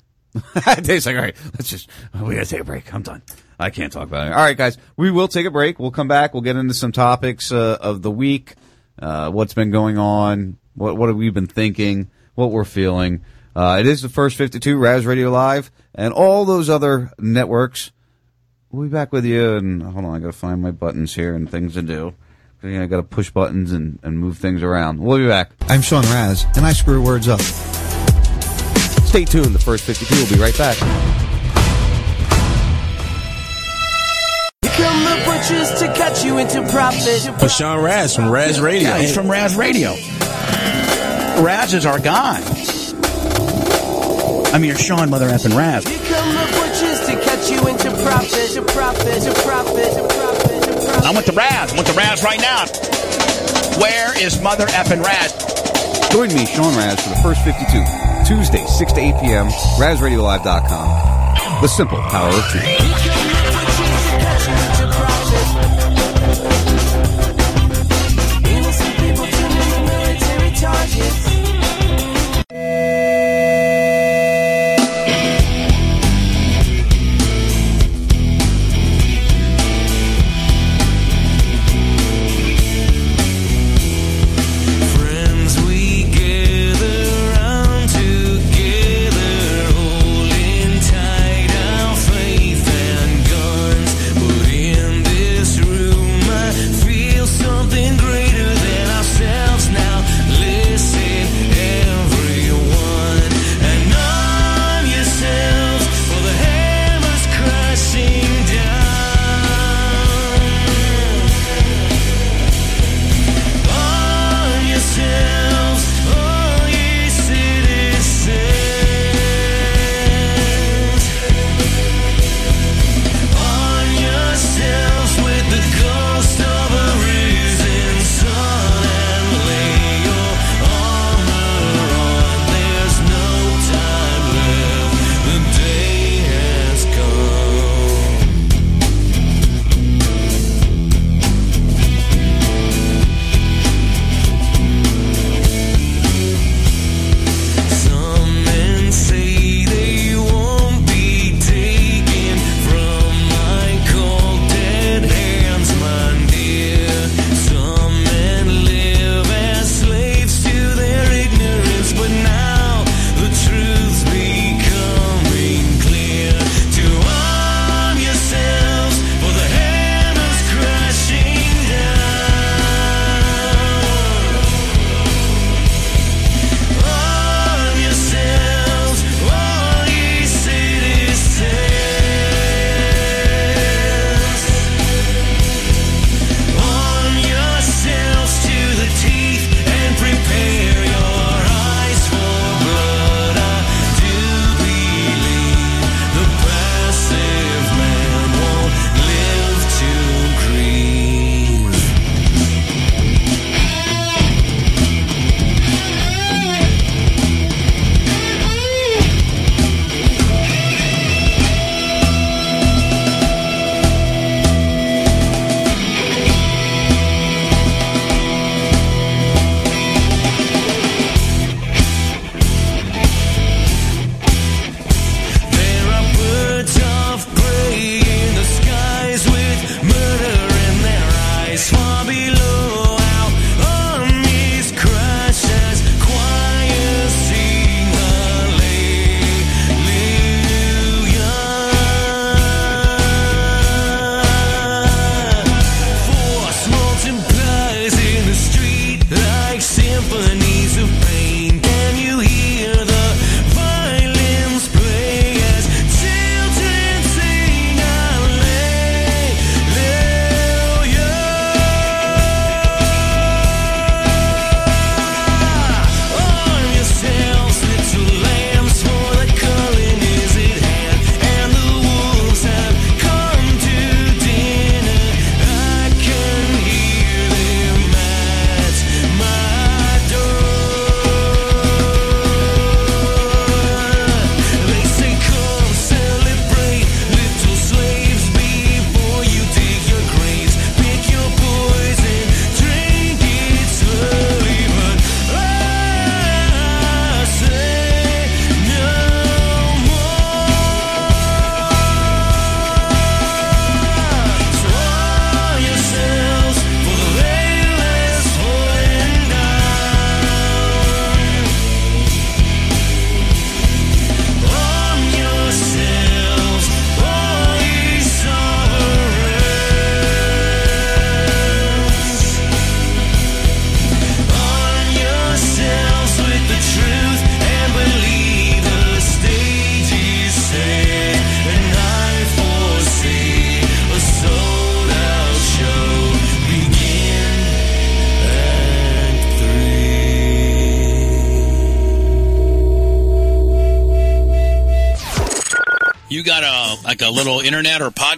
<laughs> Dave's like, all right, let's just, we gotta take a break. I'm done. I can't talk about it. All right, guys, we will take a break. We'll come back. We'll get into some topics uh, of the week, uh, what's been going on, what what have we been thinking, what we're feeling. Uh, it is the first 52 Ras Radio Live and all those other networks. We'll be back with you. And hold on, I gotta find my buttons here and things to do. I gotta push buttons and, and move things around. We'll be back. I'm Sean Ras, and I screw words up. Stay tuned. The first 52 will be right back. Here come the butchers to cut you into profit. But Sean Ras from Ras Radio. Yeah, he's from Ras Radio. Ras is our guy. I mean, you're Sean Mother effing Ras. Here come the butchers to cut you into profit. To profit. To profit. To profit. To profit. I went to Ras. I went to Ras right now. Where is Mother effing Ras? Join me, Sean Ras, for the first 52, Tuesday, 6 to 8 p.m., RasRadioLive.com. The simple power of truth.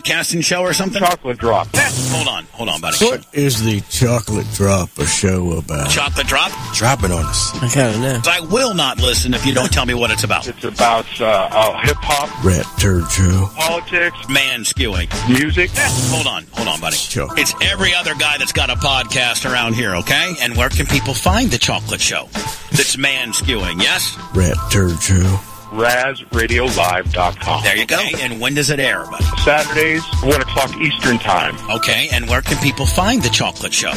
Internet or show or something? Chocolate Drop. Hold on, hold on, buddy. What is the chocolate drop a show about? Chocolate drop? Drop it on us. I gotta know. I will not listen if you don't tell me what it's about. It's about uh, uh, hip hop, Rat turd show. politics, Man skewing. music. Hold on, hold on, buddy. Sure. It's every other guy that's got a podcast around here, okay? And where can people find the chocolate show? That's man skewing, yes? Rat turd show. RasRadioLive.com. There you go. And when does it air, buddy? Saturdays, 1 o'clock Eastern Time. Okay, and where can people find the chocolate show?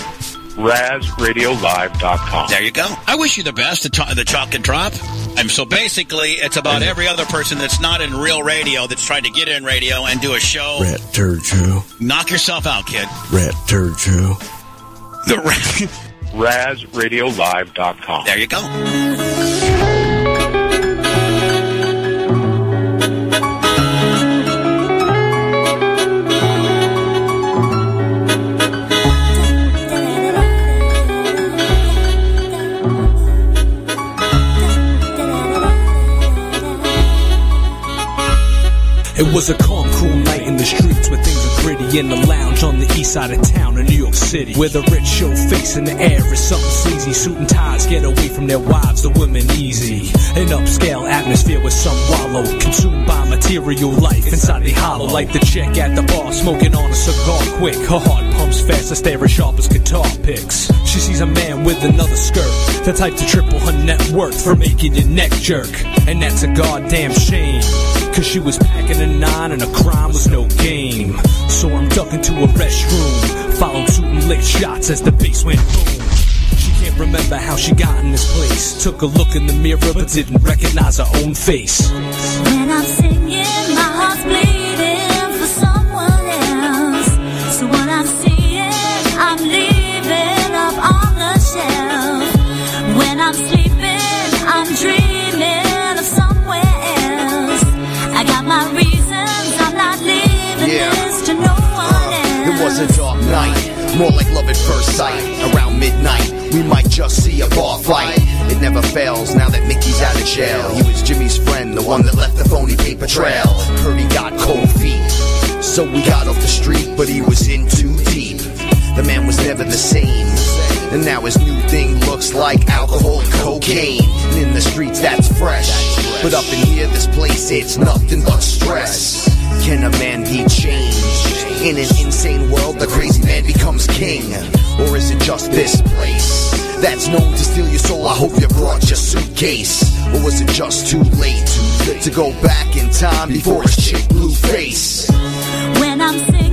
RasRadioLive.com. There you go. I wish you the best, the, cho- the chocolate drop. And so basically, it's about every other person that's not in real radio that's trying to get in radio and do a show. Rat turd show. Knock yourself out, kid. Rat turd show. The rat. <laughs> RasRadioLive.com. There you go. Was a in the streets where things are gritty in the lounge on the east side of town in New York City. Where the rich show face in the air is something sleazy. Suit and ties get away from their wives, the women easy. An upscale atmosphere with some wallow, consumed by material life inside the hollow. Like the chick at the bar smoking on a cigar quick. Her heart pumps fast, I stare as sharp as guitar picks. She sees a man with another skirt, the type to triple her net worth for making your neck jerk. And that's a goddamn shame. Cause she was packing a nine and a crime was no game. So I'm ducking to a restroom, followed suit and lick shots as the bass went boom. She can't remember how she got in this place. Took a look in the mirror but didn't recognize her own face. When I'm singing, my a dark night, more like love at first sight. Around midnight, we might just see a bar fight. It never fails now that Mickey's out of jail. He was Jimmy's friend, the one that left the phony paper trail. Heard he got cold feet, so we got off the street, but he was in too deep. The man was never the same. And now his new thing looks like alcohol and cocaine. And in the streets, that's fresh. But up in here, this place, it's nothing but stress. Can a man be changed? In an insane world, the crazy man becomes king. Or is it just this place that's known to steal your soul? I hope you brought your suitcase. Or was it just too late to go back in time before his chick blue face? When I'm singing,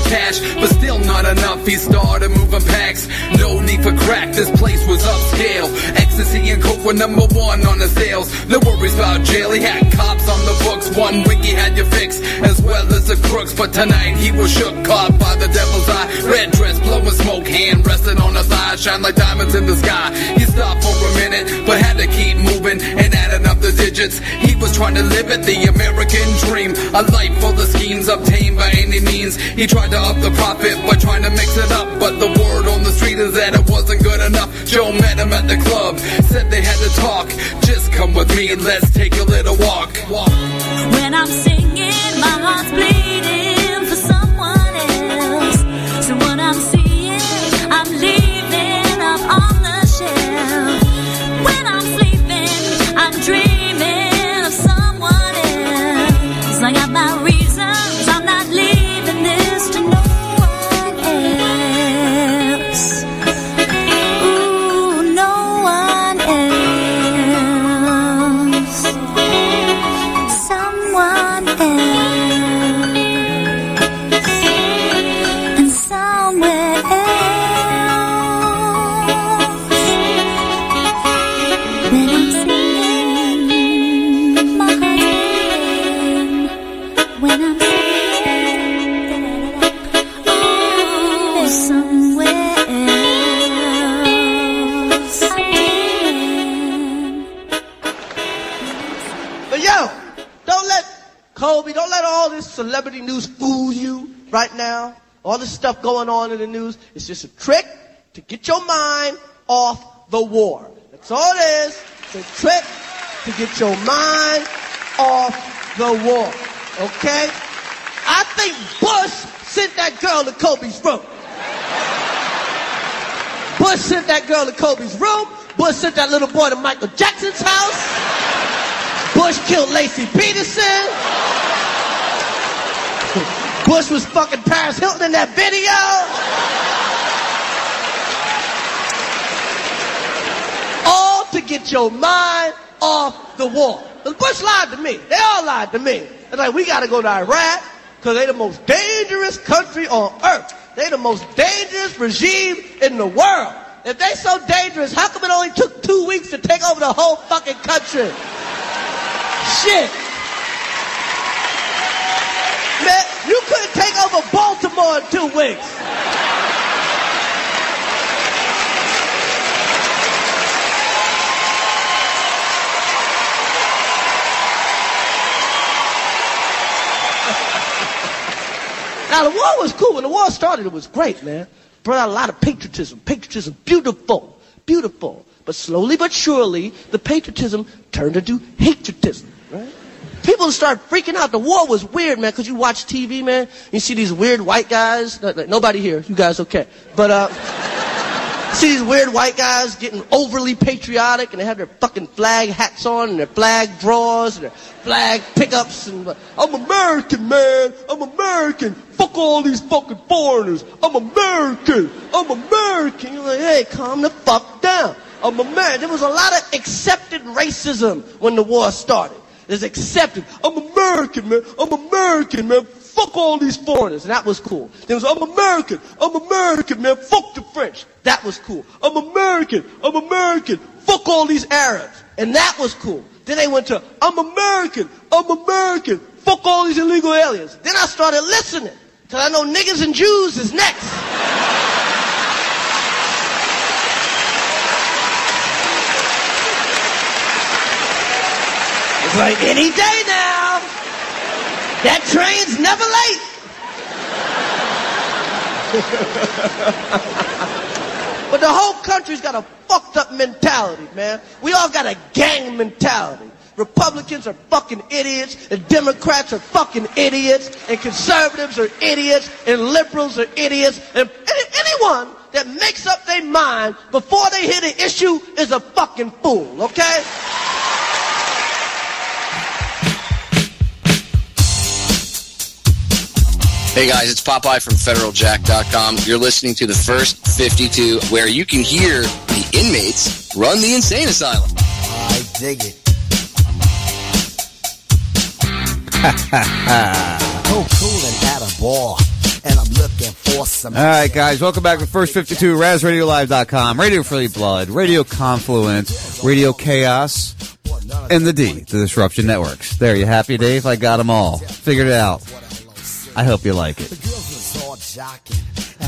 extra cash, but still not enough. He started moving packs. No need for crack, this place was upscale. Ecstasy and coke were number one on the sales. No worries about jail, he had cops on the books. One week he had you fixed, as well as the crooks. But tonight he was shook, caught by the devil's eye. Red dress, blowing smoke, hand resting on the thigh, shine like diamonds in the sky. He stopped for a minute, but had to keep moving and up the digits. He was trying to live it, the American dream. A life full of schemes obtained by any means. He tried to up the profit by trying to mix it up, but the word on the street is that it wasn't good enough. Joe met him at the club, said they had to talk. Just come with me and let's take a little walk. When I'm singing, my heart's bleeding But yo, don't let Kobe, don't let all this celebrity news fool you right now. All this stuff going on in the news. It's just a trick to get your mind off the war. That's all it is. It's a trick to get your mind off the war. Okay? I think Bush sent that girl to Kobe's room. Bush sent that girl to Kobe's room. Bush sent that little boy to Michael Jackson's house. Bush killed Laci Peterson. <laughs> Bush was fucking Paris Hilton in that video. All to get your mind off the war. Bush lied to me. They all lied to me. They're like, we gotta go to Iraq because they the most dangerous country on earth. They the most dangerous regime in the world. If they so dangerous, how come it only took two weeks to take over the whole fucking country? Shit. Man, you couldn't take over Baltimore in two weeks. <laughs> Now the war was cool. When the war started, it was great, man. Brought out a lot of patriotism. Patriotism, beautiful, beautiful. But slowly but surely, the patriotism turned into right? People start freaking out. The war was weird, man, because you watch TV, man. You see these weird white guys. no- no- Nobody here. You guys okay. But, uh, <laughs> see these weird white guys getting overly patriotic and they have their fucking flag hats on and their flag drawers and their flag pickups and uh, I'm American man I'm American fuck all these fucking foreigners I'm American I'm American you're like hey calm the fuck down I'm American there was a lot of accepted racism when the war started there's accepted. I'm American man. I'm American man. Fuck all these foreigners. And that was cool. There was I'm American. I'm American man. Fuck the French. That was cool. I'm American. I'm American. Fuck all these Arabs. And that was cool. Then they went to I'm American. I'm American. Fuck all these illegal aliens. Then I started listening. Because I know niggas and Jews is next It's like any day now. That train's never late. <laughs> but the whole country's got a fucked up mentality, man. We all got a gang mentality. Republicans are fucking idiots, and Democrats are fucking idiots, and conservatives are idiots, and liberals are idiots, and any- anyone that makes up their mind before they hit an issue is a fucking fool, okay? Hey guys, it's Popeye from FederalJack.com. You're listening to the first 52, where you can hear the inmates run the insane asylum. I dig it. <laughs> Oh, cool and at a bar. And I'm looking for some. All right, guys, welcome back to First 52, RasRadioLive.com, Radio Free Blood, Radio Confluence, Radio Chaos, and the D, the Disruption Networks. There, you happy, Dave? I got them all. Figured it out. I hope you like it.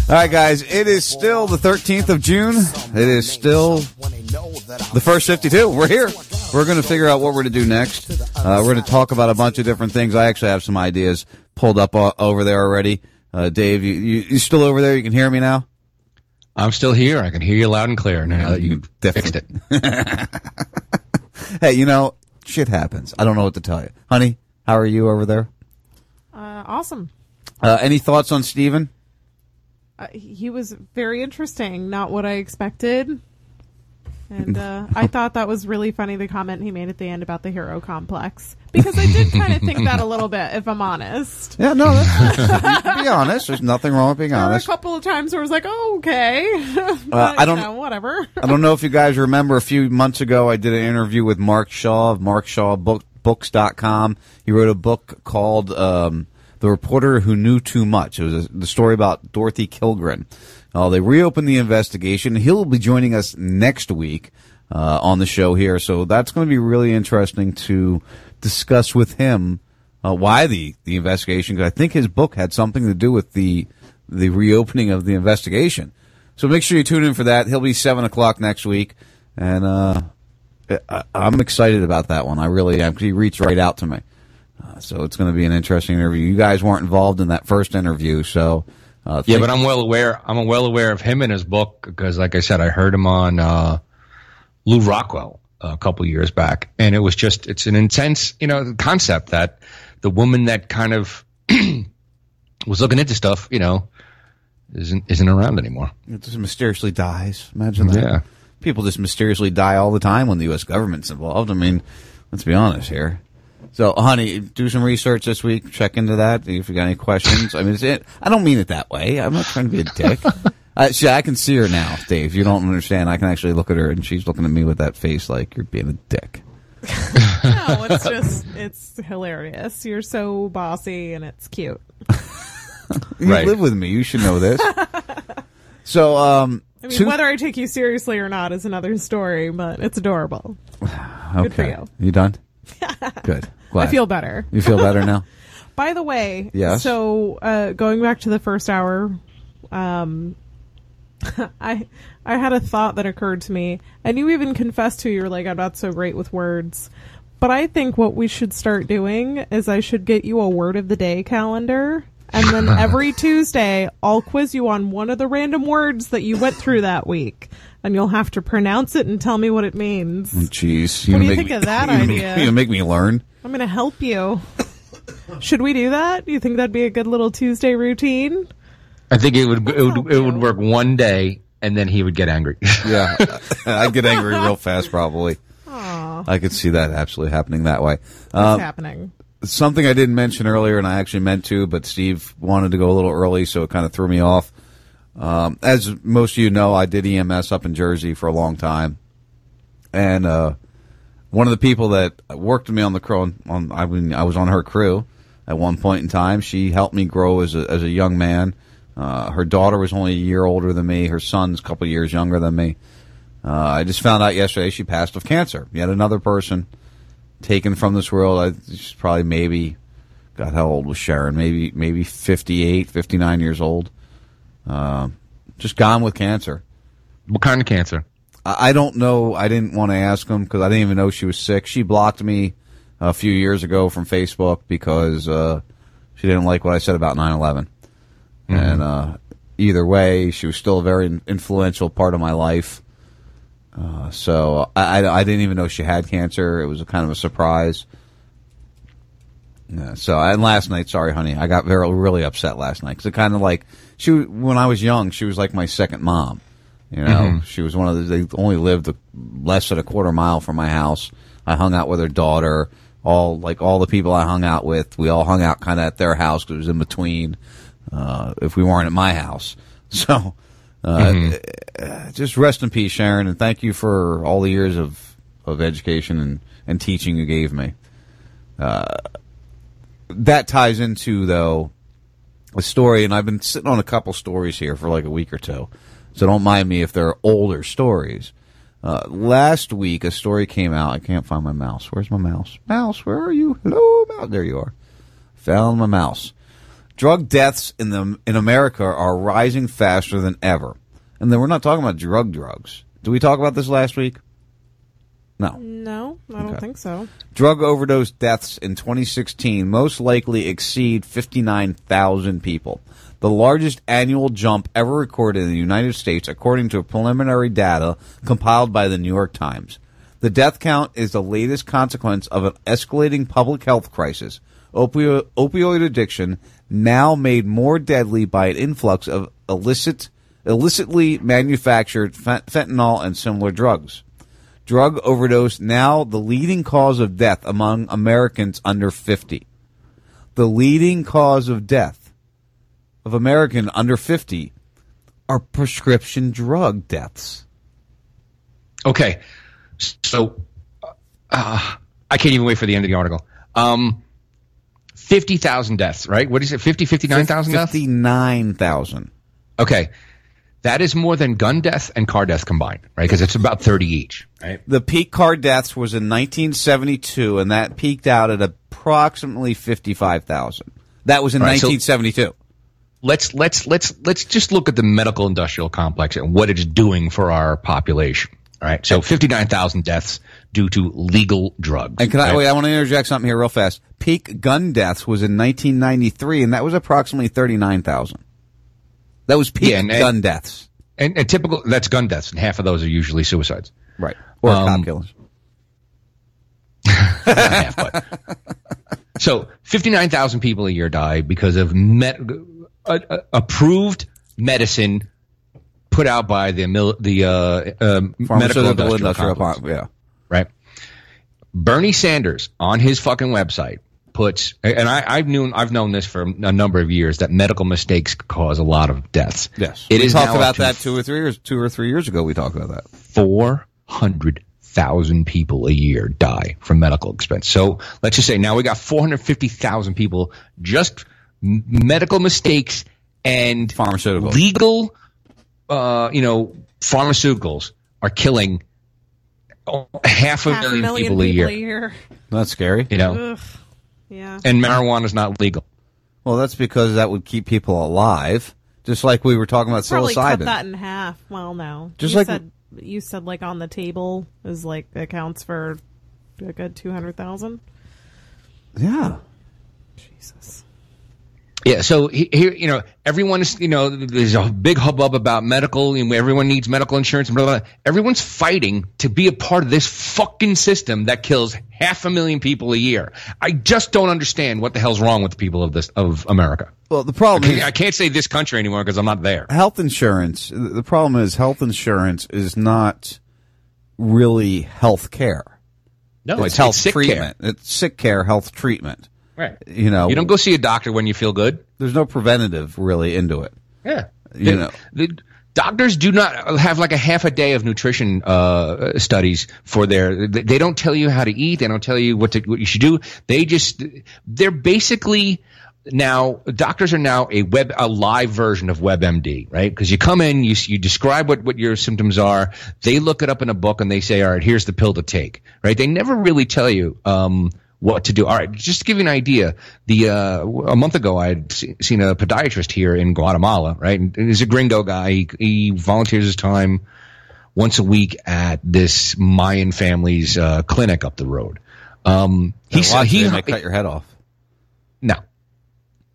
All right, guys, it is still the 13th of June. It is still the first 52. We're here. We're going to figure out what we're going to do next. Uh, we're going to talk about a bunch of different things. I actually have some ideas pulled up o- over there already. Uh, Dave, you, you, you still over there? You can hear me now? I'm still here. I can hear you loud and clear now that you fixed it. <laughs> Hey, you know, shit happens. I don't know what to tell you. Honey, how are you over there? Uh, awesome. Uh, any thoughts on Steven? Uh, he was very interesting. Not what I expected. And uh, I <laughs> thought that was really funny the comment he made at the end about the hero complex because I did kind of think that a little bit, if I'm honest. <laughs> Yeah, no, that's, be honest. There's nothing wrong with being There were a couple of times where I was like, "Oh, okay," but, <laughs> Uh, I don't- you know, whatever. I don't know if you guys remember a few months ago, I did an interview with Mark Shaw of Mark Shaw book, Books.com. He wrote a book called um, The Reporter Who Knew Too Much. It was a, the story about Dorothy Kilgallen. Uh, they reopened the investigation. He'll be joining us next week uh, on the show here. So that's going to be really interesting to discuss with him uh, why the, the investigation, because I think his book had something to do with the the reopening of the investigation. So make sure you tune in for that. He'll be seven o'clock next week, and uh, I, I'm excited about that one. I really am. he reached right out to me. Uh, so it's going to be an interesting interview. You guys weren't involved in that first interview, so uh, Yeah, but I'm well aware. I'm well aware of him and his book because, like I said, I heard him on uh, Lew Rockwell a couple years back, and it was just it's an intense, you know, concept that the woman that kind of <clears throat> was looking into stuff, you know, isn't isn't around anymore. It just mysteriously dies. Imagine that. Yeah. People just mysteriously die all the time when the U.S. government's involved. I mean, let's be honest here. So, honey, do some research this week. Check into that. If you got any questions, I mean, it's it. I don't mean it that way. I'm not trying to be a dick. <laughs> uh, see, I can see her now, Dave. You don't understand. I can actually look at her, and she's looking at me with that face like you're being a dick. <laughs> No, it's <laughs> just it's hilarious. You're so bossy and it's cute. You live with me. You should know this. so, um, I mean, two- whether I take you seriously or not is another story, but it's adorable. Good for okay. you. done? <laughs> Good. Glad. I feel better. You feel better now? <laughs> By the way, Yes. So uh, going back to the first hour, um, <laughs> I I had a thought that occurred to me, and you even confessed to you're like I'm not so great with words, but I think what we should start doing is I should get you a word of the day calendar. And then <laughs> every Tuesday, I'll quiz you on one of the random words that you went through that week, and you'll have to pronounce it and tell me what it means. Oh, Jeez. What do you think me- of that <laughs> you idea? You gonna make me learn? I'm going to help you. Should we do that? You think that'd be a good little Tuesday routine? I think it would it would it would work one day, and then he would get angry. <laughs> Yeah, I'd get angry real fast, probably. Aw. I could see that absolutely happening that way. What's Um, happening? Something I didn't mention earlier, and I actually meant to, but Steve wanted to go a little early, so it kind of threw me off. Um, as most of you know, I did EMS up in Jersey for a long time, and uh, one of the people that worked with me on the crew, on I mean, I was on her crew at one point in time. She helped me grow as a as a young man. Uh, her daughter was only a year older than me. Her son's a couple years younger than me. Uh, I just found out yesterday she passed of cancer. Yet another person taken from this world. I, she's probably maybe, God, how old was Sharon? Maybe maybe 58, 59 years old. Uh, just gone with cancer. What kind of cancer? I, I don't know. I didn't want to ask him because I didn't even know she was sick. She blocked me a few years ago from Facebook because uh, she didn't like what I said about 9 11. And uh, either way, she was still a very influential part of my life. Uh, so I, I, I didn't even know she had cancer. It was a kind of a surprise. Yeah, so and last night, sorry, honey, I got very really upset last night because it kind of like she when I was young, she was like my second mom. You know, Mhm. she was one of the. They only lived a, less than a quarter mile from my house. I hung out with her daughter. All like all the people I hung out with, we all hung out kind of at their house because it was in between. Uh, if we weren't at my house, <laughs> so uh, uh, just rest in peace, Sharon, and thank you for all the years of of education and and teaching you gave me. Uh, that ties into though a story, and I've been sitting on a couple stories here for like a week or two, so don't mind me if they're older stories. Uh, last week, a story came out. I can't find my mouse. Where's my mouse? Mouse, where are you? Hello, mouse. There you are. Found my mouse. Drug deaths in the in America are rising faster than ever, and then we're not talking about drug drugs. Did we talk about this last week? No. No, I don't Okay. think so. Drug overdose deaths in 2016 most likely exceed 59,000 people, the largest annual jump ever recorded in the United States, according to preliminary data compiled by the New York Times. The death count is the latest consequence of an escalating public health crisis. Opio- opioid addiction, now made more deadly by an influx of illicit, illicitly manufactured fent- fentanyl and similar drugs drug overdose now the leading cause of death among Americans under 50. The leading cause of death of American under 50 are prescription drug deaths. Okay, so uh, I can't even wait for the end of the article. Um, fifty thousand deaths, right? What is it? 50, 59,000 deaths? 59,000. Okay, that is more than gun death and car death combined, right? Because it's about thirty each. Right. The peak car deaths was in 1972 and that peaked out at approximately 55,000. That was in right, so- 1972. Let's let's let's let's just look at the medical industrial complex and what it's doing for our population. All right. So 59,000 deaths due to legal drugs. And can I right? wait? I want to interject something here real fast. Peak gun deaths was in 1993, and that was approximately 39,000. That was peak Yeah, and- gun deaths. And, and typical, that's gun deaths, and half of those are usually suicides. Right. Or Um, cop killers. <laughs> Half, but. So 59,000 people a year die because of met, uh, uh, approved medicine put out by the mil, the uh, uh, medical industrial, industrial complex. yeah. Bernie Sanders on his fucking website puts, and I, I've known I've known this for a number of years that medical mistakes cause a lot of deaths. Yes. it we is talked about that two or three years, two or three years ago. We talked about that. four hundred thousand people a year die from medical expense. So let's just say now we got four hundred fifty thousand people just medical mistakes and pharmaceuticals legal, uh, you know, pharmaceuticals are killing oh, half a Half a million, million people, a year. a year. That's scary. You know, Ugh. Yeah. and marijuana is not legal. Well, that's because that would keep people alive, just like we were talking about Probably cut psilocybin. that in half. Well, no. Just you like- said, you said like on the table is like accounts for a good two hundred thousand. Yeah. Jesus. Yeah, so he- here, you know, everyone is, you know, there's a big hubbub about medical, and everyone needs medical insurance, and blah, blah, blah. Everyone's fighting to be a part of this fucking system that kills half a million people a year. I just don't understand what the hell's wrong with the people of this of America. Well, the problem I can't, is I can't say this country anymore because I'm not there. health insurance. The problem is health insurance is not really health care. No, it's- health it's sick treatment. It's sick care, health treatment. Right. You know, You don't go see a doctor when you feel good. There's no preventative really into it. Yeah. You The- know. the doctors do not have like a half a day of nutrition uh, studies for their. They don't tell you how to eat. They don't tell you what to what you should do. They just they're basically now doctors are now a web a live version of WebMD, right? Because you come in, you you describe what what your symptoms are. They look it up in a book and they say, all right, here's the pill to take, right? They never really tell you. Um, what to do. All right, just to give you an idea, the uh, a month ago I had se- seen a podiatrist here in Guatemala, right? And he's a gringo guy. He, he volunteers his time once a week at this Mayan family's uh, clinic up the road. Um, He he's he, might cut your head off. no.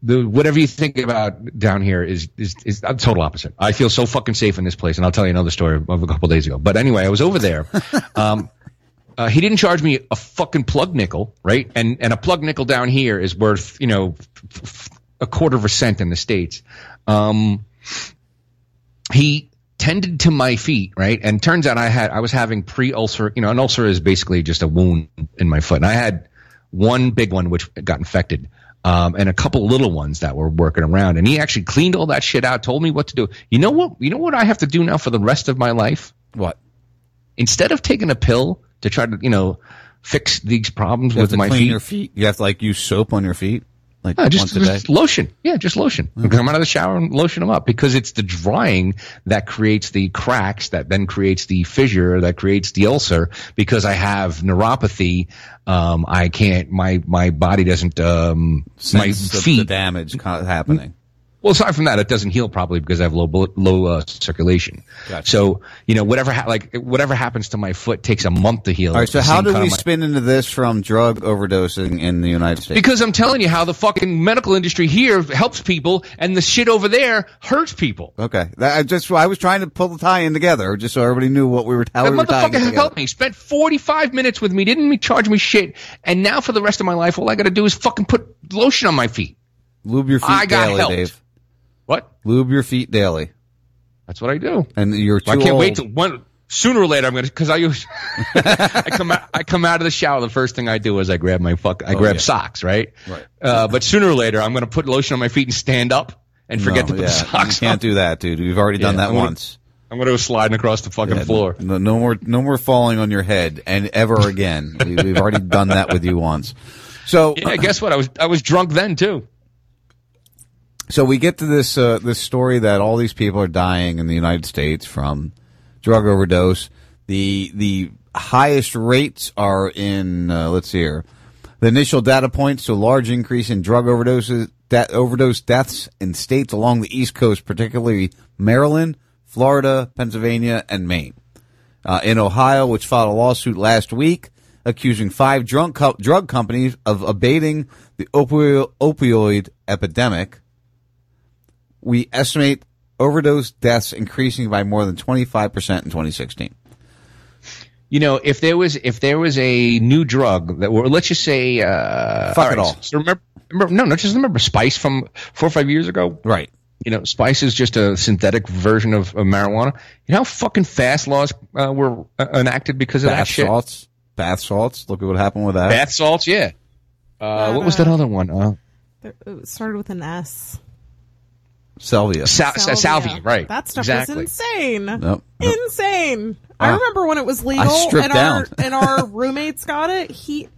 The, whatever you think about down here is, is is a total opposite. I feel so fucking safe in this place, and I'll tell you another story of a couple days ago. But anyway, I was over there. <laughs> Um, uh, he didn't charge me a fucking plug nickel, right? And and a plug nickel down here is worth you know f- f- a quarter of a cent in the states. Um, he tended to my feet, right? And turns out I had I was having pre-ulcer. You know, an ulcer is basically just a wound in my foot, and I had one big one which got infected. Um, and a couple little ones that were working around, and he actually cleaned all that shit out. Told me what to do. You know what? You know what I have to do now for the rest of my life? What? Instead of taking a pill to try to, you know, fix these problems You with my feet, your feet. You have to like use soap on your feet, like yeah, just, once a day. just lotion. Yeah, just lotion. Come out of the shower and lotion them up because it's the drying that creates the cracks that then creates the fissure that creates the ulcer because I have neuropathy. Um, I can't, my, my body doesn't, um, my feet. the damage happening. Well, aside from that, it doesn't heal properly because I have low low uh, circulation. Gotcha. So you know whatever ha- like whatever happens to my foot takes a month to heal. All right. So how do we my- spin into this from drug overdosing in the United States? Because I'm telling you how the fucking medical industry here helps people, and the shit over there hurts people. Okay, that, I just I was trying to pull the tie in together, just so everybody knew what we were. How That we were motherfucker helped me. Spent 45 minutes with me. Didn't charge me shit. And now for the rest of my life, all I got to do is fucking put lotion on my feet. Lube your feet I got daily, helped. Dave. What? Lube your feet daily. That's what I do. And you're too I can't old. wait to one. Sooner or later, I'm gonna because I use <laughs> I come out I come out of the shower. The first thing I do is I grab my fuck I Oh, grab yeah. socks, right? Right. Uh, but sooner or later, I'm gonna put lotion on my feet and stand up and forget No, to put yeah, the <laughs> socks You can't on. do that, dude. We've already done Yeah, that I'm gonna- once. I'm gonna go sliding across the fucking floor. No, no more, no more falling on your head, and ever again. <laughs> we, we've already done that with you once. So, Yeah, guess what? I was I was drunk then too. So we get to this uh, this story that all these people are dying in the United States from drug overdose. The the highest rates are in uh, let's see here. The initial data points to a large increase in drug overdoses that overdose deaths in states along the East Coast, particularly Maryland, Florida, Pennsylvania, and Maine. Uh, in Ohio, which filed a lawsuit last week accusing five drug, co- drug companies of abating the opio- opioid epidemic, we estimate overdose deaths increasing by more than 25% in 2016. You know, if there was if there was a new drug that were let's just say uh Fuck it all. So remember, remember no, no, just remember Spice from four or five years ago. Right. You know, Spice is just a synthetic version of, of marijuana. You know how fucking fast laws uh, were uh, enacted because of that Bath shit. salts. Bath salts. Look at what happened with that. Bath salts, yeah. Uh, what was that other one? Uh, It started with an S. Salvia. Sal- Salvia. Salvia, right? That stuff exactly. is insane. Nope. Insane. I Ah. remember when it was legal I stripped and our down. and our <laughs> roommates got it. He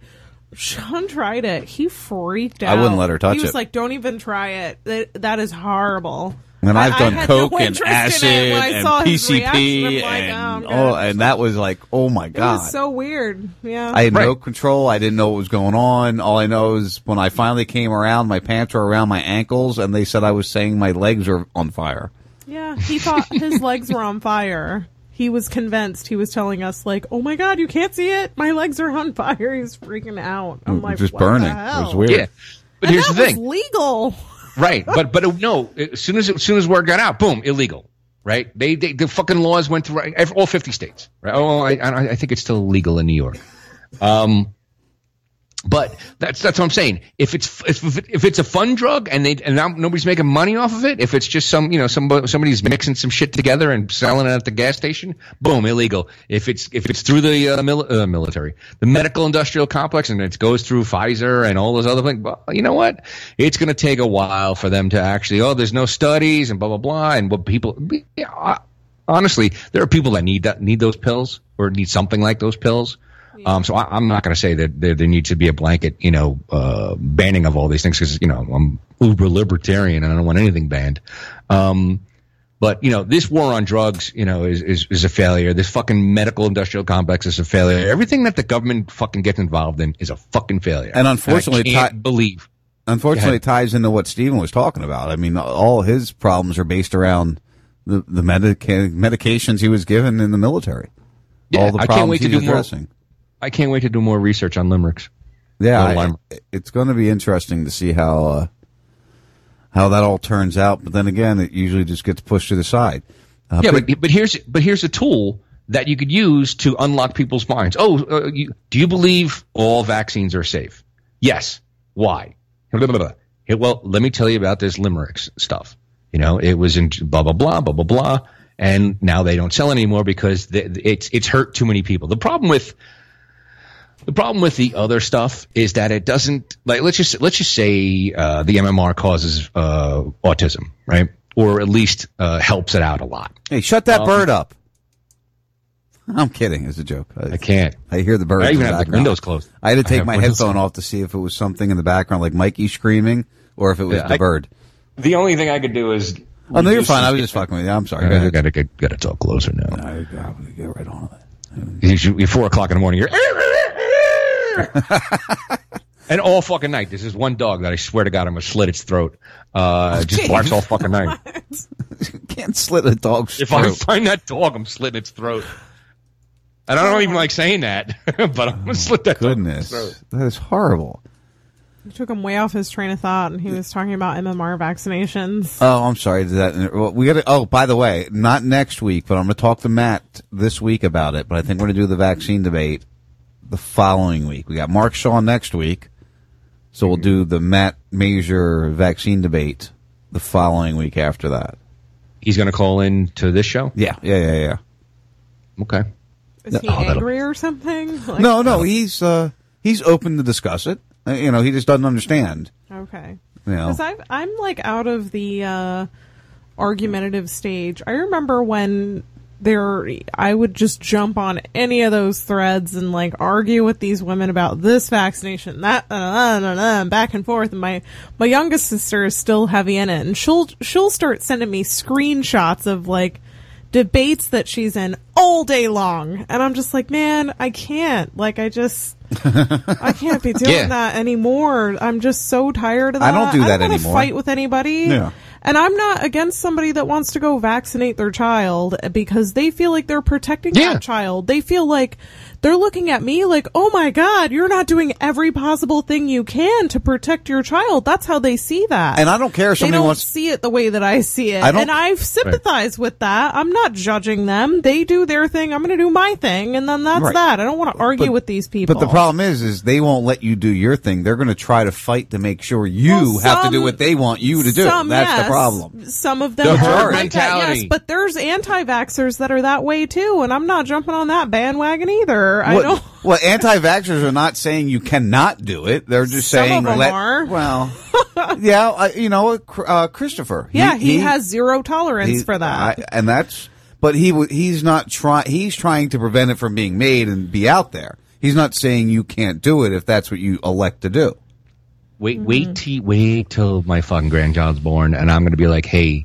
Sean tried it. He freaked out. I wouldn't let her touch it. He was it. like, "Don't even try it. That, that is horrible." And I- I've I done had no coke and interest in it acid and saw his reaction. PCP I'm like, and oh, and that was like, oh my It god! was so weird. Yeah. I had no control. I didn't know what was going on. All I know is when I finally came around, my pants were around my ankles, and they said I was saying my legs were on fire. Yeah, he thought <laughs> his legs were on fire. He was convinced. He was telling us like, "Oh my god, you can't see it. My legs are on fire." He's freaking out. I'm It was like, just what the burning. It was weird. Yeah, but And here's that the thing. was legal. Right but but no as soon as as soon as word got out boom illegal right? They, they the fucking laws went through all 50 states right? Oh I, I think it's still illegal in new york. Um but that's that's what I'm saying. If it's if, if it's a fun drug and they and nobody's making money off of it, if it's just some you know somebody somebody's mixing some shit together and selling it at the gas station, boom, illegal. If it's if it's through the uh, mil- uh, military, the medical industrial complex, and it goes through Pfizer and all those other things, well, you know what? It's going to take a while for them to actually. Oh, there's no studies and blah blah blah, and what people. Yeah, honestly, there are people that need that need those pills or need something like those pills. Um, so I, I'm not going to say that there, there needs to be a blanket, you know, uh, banning of all these things because you know I'm uber libertarian and I don't want anything banned. Um, but you know, this war on drugs, you know, is, is is a failure. This fucking medical industrial complex is a failure. Everything that the government fucking gets involved in is a fucking failure. And unfortunately, I can't ti- believe. Unfortunately, it ties into what Stephen was talking about. I mean, all his problems are based around the the medica- medications he was given in the military. Yeah, all the I can't wait to he's do more. I can't wait to do more research on LYMErix. Yeah, I- it's going to be interesting to see how uh, how that all turns out. But then again, it usually just gets pushed to the side. Uh, yeah, but- but but here's but here's a tool that you could use to unlock people's minds. Oh, uh, you, do you believe all vaccines are safe? Yes. Why? Blah, blah, blah. Hey, well, let me tell you about this LYMErix stuff. You know, it was in blah blah blah blah blah blah, and now they don't sell anymore because th it's it's hurt too many people. The problem with the problem with the other stuff is that it doesn't like let's just let's just say uh, the MMR causes uh, autism, right? Or at least uh, helps it out a lot. hey, shut that Um, bird up. I'm kidding. It's a joke. I, can't. I hear the birds. I even in have the windows closed. I had to take my headphone off to see if it was something in the background, like Mikey screaming, or if it was Yeah, the I- bird. The only thing I could do is. Oh no, you're fine. I was just fucking with you. I'm sorry. Go I gotta get gotta talk closer now. I gotta get right on it. You're, four o'clock in the morning. You're. <laughs> and all fucking night, This is one dog that I swear to God I'm gonna slit its throat. Uh, just barks all fucking night. <laughs> Can't slit a dog's If I find that dog, I'm slitting its throat. And I don't even like saying that, <laughs> but I'm gonna slit that Goodness, dog's throat. that is horrible. You took him way off his train of thought, and he was talking about MMR vaccinations. Oh, I'm sorry. Did that well, we got to. Oh, by the way, not next week, but I'm going to talk to Matt this week about it. But I think we're going to do the vaccine debate the following week. We got Mark Shaw next week, so we'll do the Matt Major vaccine debate the following week after that. He's gonna call in to this show. Yeah, yeah, yeah, yeah. Okay. Is he Oh, that'll- angry or something? Like- no, no, he's uh, he's open to discuss it. Uh, you know, he just doesn't understand. Okay. You know. Because I'm like out of the uh, argumentative stage. I remember when there, I would just jump on any of those threads and like argue with these women about this vaccination, that, uh, uh, uh, uh, back and forth. And my my youngest sister is still heavy in it, and she'll she'll start sending me screenshots of like debates that she's in all day long, and I'm just like, man, I can't. Like, I just. <laughs> I can't be doing Yeah. that anymore. I'm just so tired of that. I don't do that wanna anymore. Fight with anybody. Yeah. And I'm not against somebody that wants to go vaccinate their child because they feel like they're protecting that child. They feel like they're looking at me like, oh my God, you're not doing every possible thing you can to protect your child. That's how they see that. And I don't care if they somebody don't wants- see it the way that I see it. I don't- and I sympathize with that. I'm not judging them. They do their thing. I'm going to do my thing. And then that's Right. that. I don't want to argue But- with these people. But the problem is, is they won't let you do your thing. They're going to try to fight to make sure you Well, have to do what they want you to do. Some, That's yes. the problem. Some of them The are herd like that, mentality. yes, but there's anti-vaxxers that are that way too, and I'm not jumping on that bandwagon either. I What- don't. Well, anti-vaxxers are not saying you cannot do it. They're just Some saying of them let. are. Well, <laughs> yeah, uh, you know, uh, Christopher. Yeah, he, has zero tolerance he- for that. I- and that's. But he w- he's not trying. He's trying to prevent it from being made and be out there. He's not saying you can't do it if that's what you elect to do. Wait, Mm-hmm. wait, till, wait till my fucking grandchild's born, and I'm going to be like, "Hey,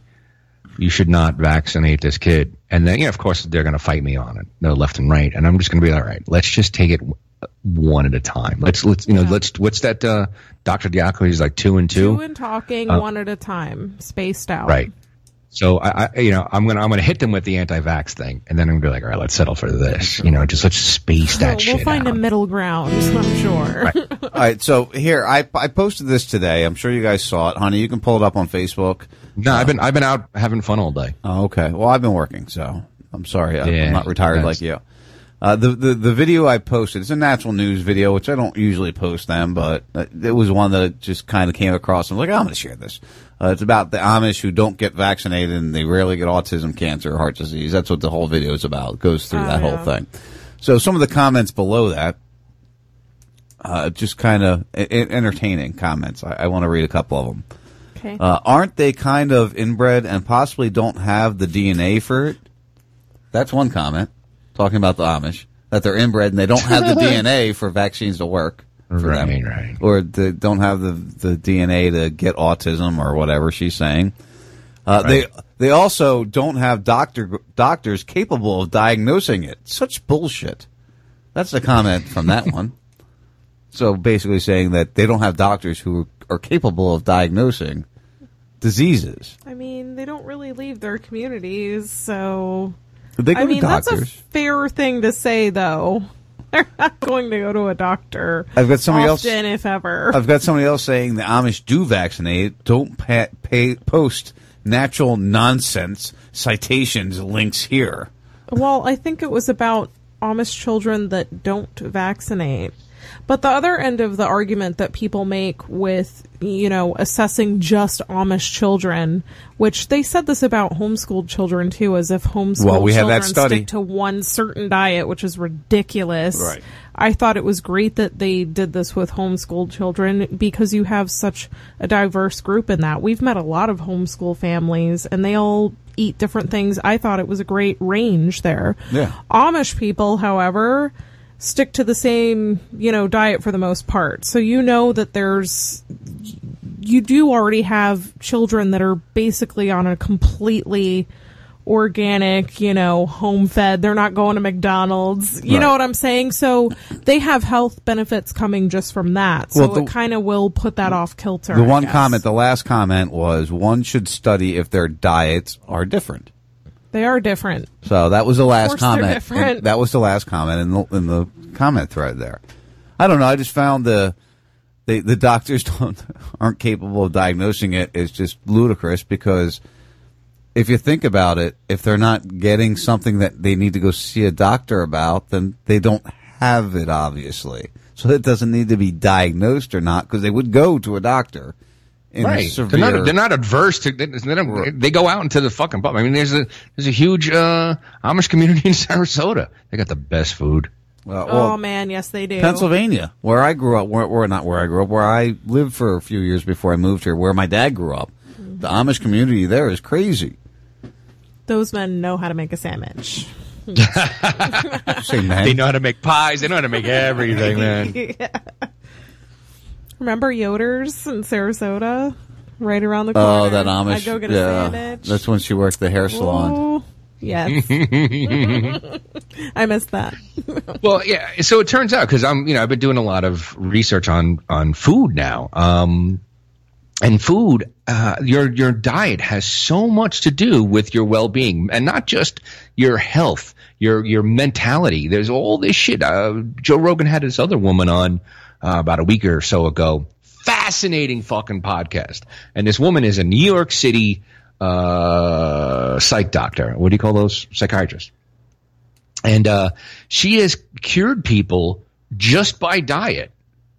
you should not vaccinate this kid." And then, yeah, of course, they're going to fight me on it, no left and right, and I'm just going to be all right. Let's just take it one at a time. Let's let's you know let's what's that? Uh, Doctor Diaco, he's like two and two, Two and talking Uh, one at a time, spaced out. right? So I, I, you know, I'm gonna I'm gonna hit them with the anti-vax thing, and then I'm gonna be like, all right, let's settle for this. You know, just let's space that we'll shit find out. a middle ground, I'm sure. <laughs> All right, so here I I posted this today. I'm sure you guys saw it, honey. You can pull it up on Facebook. No, I've been I've been out having fun all day. Oh, okay. Well, I've been working, so I'm sorry. I- Yeah, I'm not retired that's- like you. Uh, the, the the video I posted, it's a natural news video, which I don't usually post them, but uh, it was one that just kind of came across. I'm like, I'm going to share this. Uh, it's about the Amish who don't get vaccinated and they rarely get autism, cancer, or heart disease. That's what the whole video is about. It goes through Oh, that whole thing. So some of the comments below that, uh, just kind of entertaining comments. I, I want to read a couple of them. Okay. Uh, aren't they kind of inbred and possibly don't have the DNA for it? That's one comment talking about the Amish that they're inbred and they don't have the <laughs> DNA for vaccines to work. For them. Right, right. Or they don't have the the DNA to get autism or whatever she's saying. Uh, Right. They they also don't have doctor doctors capable of diagnosing it. Such bullshit. That's the comment from that one. <laughs> So basically saying that they don't have doctors who are capable of diagnosing diseases. I mean, they don't really leave their communities, so. They go I to mean, that's a fair thing to say, though. <laughs> They're not going to go to a doctor. I've got somebody else- if ever. I've got somebody else saying the Amish do vaccinate. Don't pa- pay, post natural nonsense citations links here. Well, I think it was about Amish children that don't vaccinate. But the other end of the argument that people make with, you know, assessing just Amish children, which they said this about homeschooled children too, as if homeschooled Well, we have children that study. stick to one certain diet, which is ridiculous. Right. I thought it was great that they did this with homeschooled children because you have such a diverse group in that. We've met a lot of homeschool families and they all eat different things. I thought it was a great range there. Yeah. Amish people, however, stick to the same, you know, diet for the most part. So you know that there's you do already have children that are basically on a completely organic, you know, home fed. They're not going to McDonald's. You know what I'm saying? So they have health benefits coming just from that. So Well, the- it kind of will put that off kilter. The I one guess. comment, the last comment was one should study if their diets are different. They are different. So that was the last comment. different. That was the last comment in the in the comment thread there. I don't know. I just found the the the doctors <laughs> don't aren't capable of diagnosing it. it is just ludicrous because if you think about it, if they're not getting something that they need to go see a doctor about, then they don't have it obviously. So it doesn't need to be diagnosed or not because they would go to a doctor. In right. severe, They're not, they're not adverse to. They, they don't- they go out into the fucking pub. I mean, there's a there's a huge uh, Amish community in <laughs> Sarasota. They got the best food. Well, oh man, yes they do. Pennsylvania, where I grew up, where, where not where I grew up, where I lived for a few years before I moved here, where my dad grew up. The Amish community there is crazy. Those men know how to make a sandwich. <laughs> <laughs> Say, man. They know how to make pies. They know how to make everything, man. Yeah. Remember Yoder's in Sarasota? Right around the corner. Oh, that Amish. I go get a yeah, sandwich. that's when she worked the hair salon. Oh, yes. <laughs> I missed that. well, yeah. So it turns out because I'm, you know, I've been doing a lot of research on on food now. Um, and food, uh, your your diet has so much to do with your well being, and not just your health, your your mentality. There's all this shit. Uh, Joe Rogan had this other woman on uh, about a week or so ago. Fascinating fucking podcast, and this woman is a New York City uh, psych doctor. What do you call those psychiatrists? And uh, she has cured people just by diet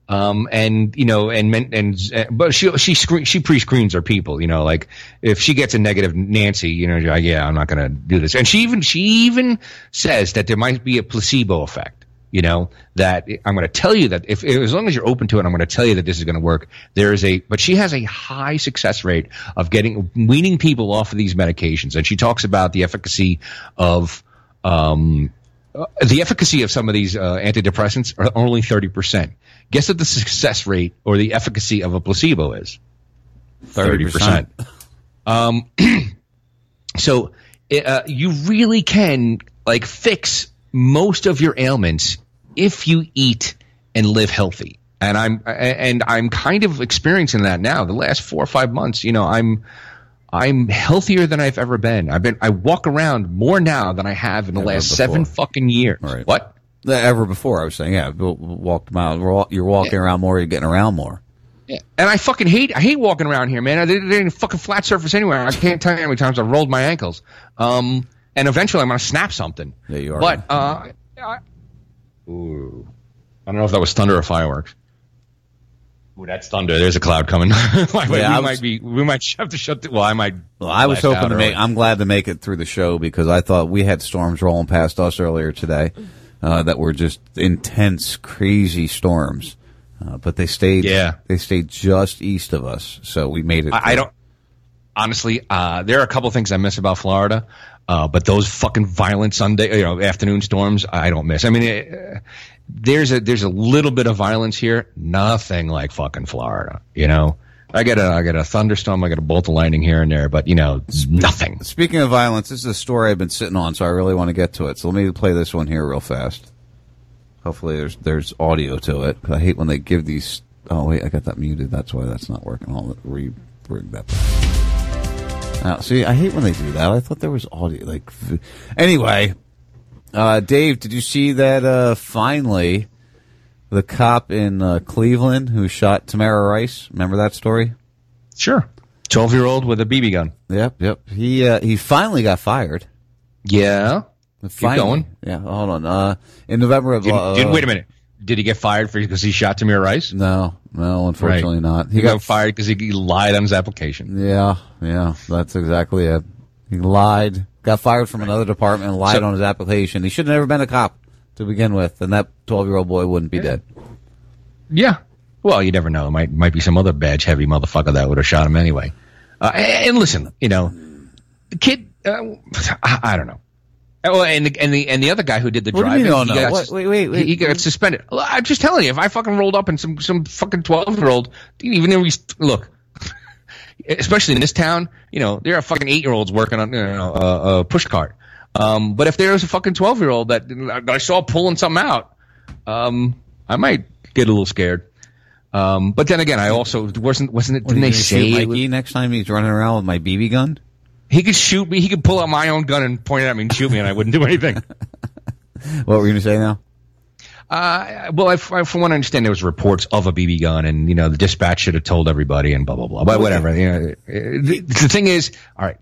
um, and you know, and and uh, but she she screen, she pre-screens her people. You know, like if she gets a negative Nancy, you know, like, yeah, I'm not going to do this. And she even she even says that there might be a placebo effect. You know that I'm going to tell you that if as long as you're open to it, I'm going to tell you that this is going to work. There is a, but she has a high success rate of getting weaning people off of these medications, and she talks about the efficacy of um, uh, the efficacy of some of these uh, antidepressants are only 30%. Guess what the success rate or the efficacy of a placebo is? 30%. Um, <clears throat> so uh, you really can like fix most of your ailments if you eat and live healthy. And I'm and I'm kind of experiencing that now. The last four or five months, you know, I'm I'm healthier than I've ever been. I've been I walk around more now than I have in the Ever last before. seven fucking years. Right. What? Ever before, I was saying, yeah, w- w- walk miles. You're walking around more. You're getting around more. Yeah. And I fucking hate I hate walking around here, man. There there ain't a fucking flat surface anywhere. I can't tell you how many times I've rolled my ankles. Um, and eventually I'm gonna snap something. Yeah, you are. But uh, I, ooh, I don't know if that was thunder or fireworks. Ooh, that's thunder. There's a cloud coming. <laughs> Like, we Yeah, I was- might be. We might <laughs> have to shut. The, well, I might. Well, I was hoping to make. early. I'm glad to make it through the show because I thought we had storms rolling past us earlier today uh, that were just intense, crazy storms. Uh, but they stayed. Yeah. they stayed just east of us, so we made it. I, I don't. Honestly, uh, there are a couple things I miss about Florida, uh, but those fucking violent Sunday, you know, afternoon storms, I don't miss. I mean, uh, there's a there's a little bit of violence here, nothing like fucking Florida. You know, I get a I get a thunderstorm, I get a bolt of lightning here and there, but you know, nothing. Speaking of violence, this is a story I've been sitting on, so I really want to get to it. So let me play this one here real fast. Hopefully, there's there's audio to it. I hate when they give these. Oh wait, I got that muted. That's why that's not working. I'll re bring that. Back. Now, see, I hate when they do that. I thought there was audio. Like, anyway, uh, Dave, did you see that? Uh, finally, the cop in uh, Cleveland who shot Tamir Rice. Remember that story? Sure. Twelve year old with a BB gun. Yep, yep. He uh, he finally got fired. Yeah. Finally. going. Yeah, hold on. Uh, in November of Did, uh, did- wait a minute. Did he get fired for because he shot Tamir Rice? No, no, unfortunately Right. not. He, got, fired because he, he lied on his application. Yeah, yeah, that's exactly it. He lied, got fired from another department, lied So- on his application. He should have never been a cop to begin with, and that twelve-year-old boy wouldn't be dead. Yeah. Well, you never know. It might might be some other badge heavy motherfucker that would have shot him anyway. Uh, and, and listen, you know, the kid. Uh, <sighs> I, I don't know. Oh, and the, and the and the other guy who did the What driving, mean, oh, he no? got What- wait, wait, wait. he, he got suspended. I'm just telling you, if I fucking rolled up and some some fucking twelve year old, even though he's look, <laughs> especially in this town, you know, there are fucking eight year olds working on you know, a, a push cart. Um, but if there was a fucking twelve year old that, that I saw pulling something out, um, I might get a little scared. Um, but then again, I also wasn't wasn't it? What, Didn't they say it was- Mikey next time he's running around with my BB gun? He could shoot me? He could pull out my own gun and point it at me and shoot me, and I wouldn't do anything. <laughs> What were you going to say now? Uh, well, I, I, from what I understand, there was reports of a BB gun, and you know the dispatch should have told everybody, and blah blah blah. But whatever. You know, the, the thing is, all right,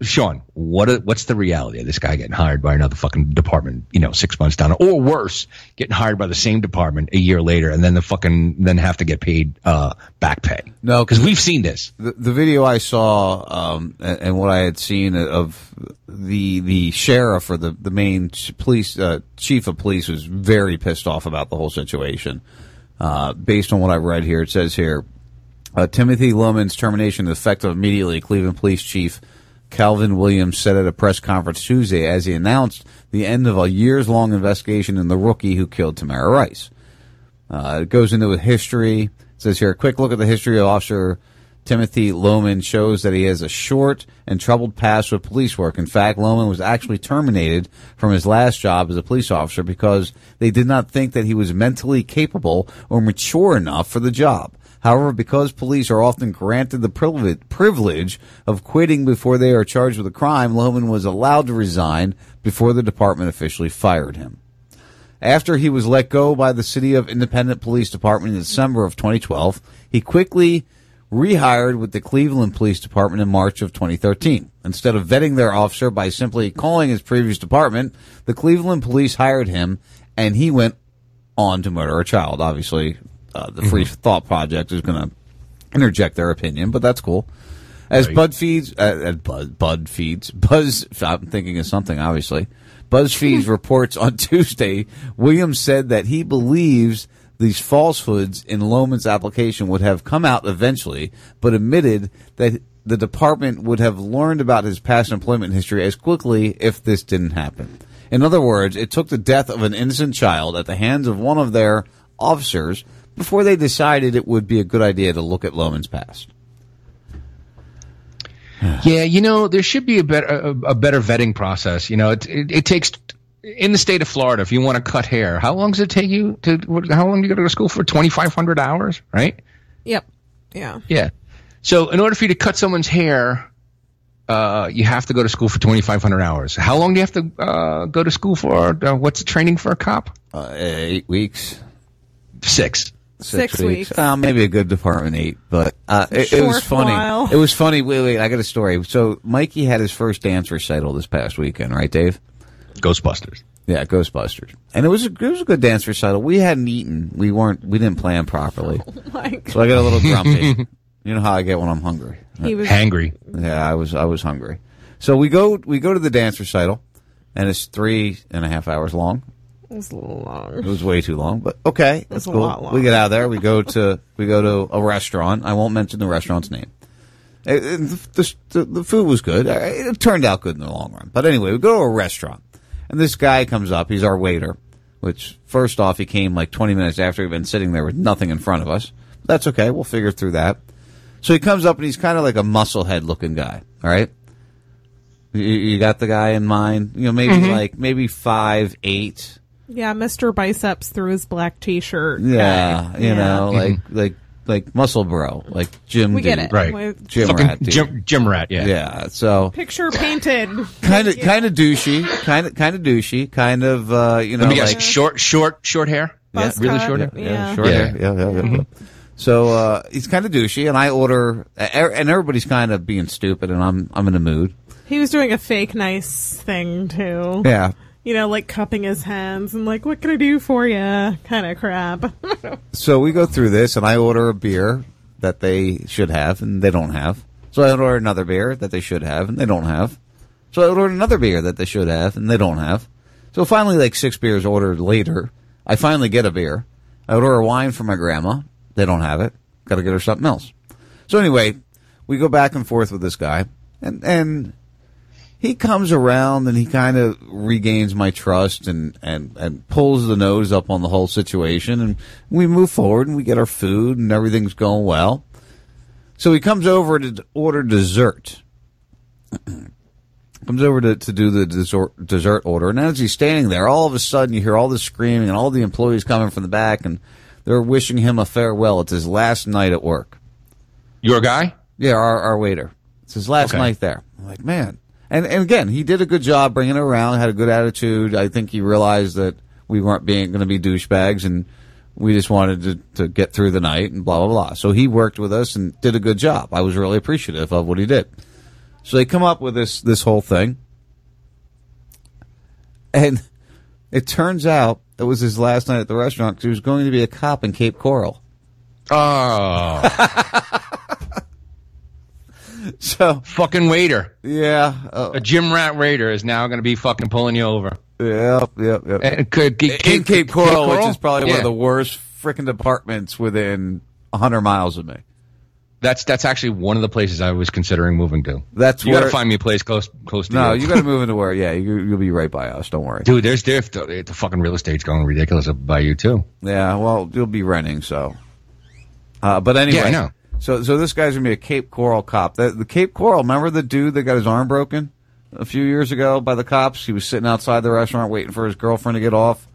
Sean, what what's the reality of this guy getting hired by another fucking department? You know, six months down, or worse, getting hired by the same department a year later, and then the fucking then have to get paid uh, back pay. No, because we've seen this. The, the video I saw um, and, and what I had seen of the the sheriff or the the main police uh, chief of police was very pissed off about the whole situation. Uh, based on what I read here, it says here uh, Timothy Loehmann's termination is effective immediately. Cleveland Police Chief Calvin Williams said at a press conference Tuesday as he announced the end of a years long investigation in the rookie who killed Tamir Rice. Uh, it goes into a history. It says here, a quick look at the history of Officer Timothy Loehmann shows that he has a short and troubled past with police work. In fact, Loehmann was actually terminated from his last job as a police officer because they did not think that he was mentally capable or mature enough for the job. However, because police are often granted the privilege, of quitting before they are charged with a crime, Loehmann was allowed to resign before the department officially fired him. After he was let go by the City of Independent Police Department in December of 2012, he quickly rehired with the Cleveland Police Department in March of 2013. Instead of vetting their officer by simply calling his previous department, the Cleveland Police hired him and he went on to murder a child. Obviously, uh, the Free Thought Project is going to interject their opinion, but that's cool. As Right. Bud feeds, uh, uh, Bud, Bud feeds, Buzz, I'm thinking of something, obviously. BuzzFeed reports on <laughs> Tuesday, Williams said that he believes these falsehoods in Loehmann's application would have come out eventually, but admitted that the department would have learned about his past employment history as quickly if this didn't happen. In other words, it took the death of an innocent child at the hands of one of their officers before they decided it would be a good idea to look at Loehmann's past. <sighs> Yeah, you know, there should be a better a, a better vetting process. You know, it, it it takes in the state of Florida if you want to cut hair, how long does it take you to? How long do you go to school for? Twenty five hundred hours, right? Yep. Yeah. Yeah. So in order for you to cut someone's hair, uh, you have to go to school for twenty five hundred hours. How long do you have to uh, go to school for? Uh, what's the training for a cop? Uh, eight weeks. Six. Six weeks. Uh, maybe a good department eight, but uh, it, it was funny. while. It was funny. Wait, wait, I got a story. So Mikey had his first dance recital this past weekend, right, Dave? Ghostbusters. Yeah, Ghostbusters, and it was a, it was a good dance recital. We hadn't eaten. We weren't. We didn't plan properly, <laughs> Like so I got a little grumpy. <laughs> you know how I get when I'm hungry. he was Hangry. Yeah, I was I was hungry. So we go we go to the dance recital, and it's three and a half hours long. It was a little long. It was way too long, but okay, that's a cool. lot long. We get out of there. We go to we go to a restaurant. I won't mention the restaurant's name. It- it- the, the, the food was good. It turned out good in the long run. But anyway, we go to a restaurant, and this guy comes up. He's our waiter. Which first off, he came like 20 minutes after we'd been sitting there with nothing in front of us. That's okay. We'll figure through that. So he comes up and he's kind of like a musclehead looking guy. All right. You, you got the guy in mind? You know, maybe Mhm. like maybe five eight. Yeah, Mr. Biceps through his black T-shirt. Yeah, guy. you Yeah. know, like like like muscle bro, like gym. We get dude. it. Right. With- gym Fucking rat. dude. gym- gym rat, yeah. Yeah. So Picture painted. kind of kind of douchey, kind of kind of douchey, kind of uh, you know Let me guess. like short, short, short hair. yeah, really short hair. yeah, Yeah. short hair. Yeah, yeah, yeah. yeah. So uh, he's kind of douchey, and I order, and everybody's kind of being stupid, and I'm I'm in a mood. He was doing a fake nice thing too. Yeah. You know, like cupping his hands and like, what can I do for you? Kind of crap. <laughs> So we go through this, and I order a beer that they should have, and they don't have. So I order another beer that they should have, and they don't have. So I order another beer that they should have, and they don't have. So finally, like six beers ordered later, I finally get a beer. I order a wine for my grandma. They don't have it. Got to get her something else. So anyway, we go back and forth with this guy, and and he comes around and he kind of regains my trust and, and, and pulls the nose up on the whole situation and we move forward and we get our food and everything's going well. So he comes over to order dessert. <clears throat> comes over to, to do the dessert, dessert order. And as he's standing there, all of a sudden you hear all the screaming and all the employees coming from the back and they're wishing him a farewell. It's his last night at work. Your guy? Yeah, our, our waiter. It's his last Okay. night there. I'm like, man. And, and again, he did a good job bringing it around, had a good attitude. I think he realized that we weren't being going to be douchebags and we just wanted to, to get through the night and blah, blah, blah. So he worked with us and did a good job. I was really appreciative of what he did. So they come up with this, this whole thing. And it turns out it was his last night at the restaurant because he was going to be a cop in Cape Coral. Oh. <laughs> <laughs> so fucking waiter. Yeah. uh, a gym Rat Raider is now going to be fucking pulling you over. Yep, yep, yep. And could, in Cape Coral, which is probably one of the worst freaking departments within hundred miles of me. That's that's actually one of the places I was considering moving to. That's you got to find me a place close close to you. No, you. you got to move into where? <laughs> Yeah, you, you'll be right by us. Don't worry. Dude, there's there the, the fucking real estate's going ridiculous up by you too. Yeah, well, you'll be renting, so. Uh, but anyway, Yeah, I know. So, so this guy's gonna be a Cape Coral cop. The, the Cape Coral, remember the dude that got his arm broken a few years ago by the cops? He was sitting outside the restaurant waiting for his girlfriend to get off.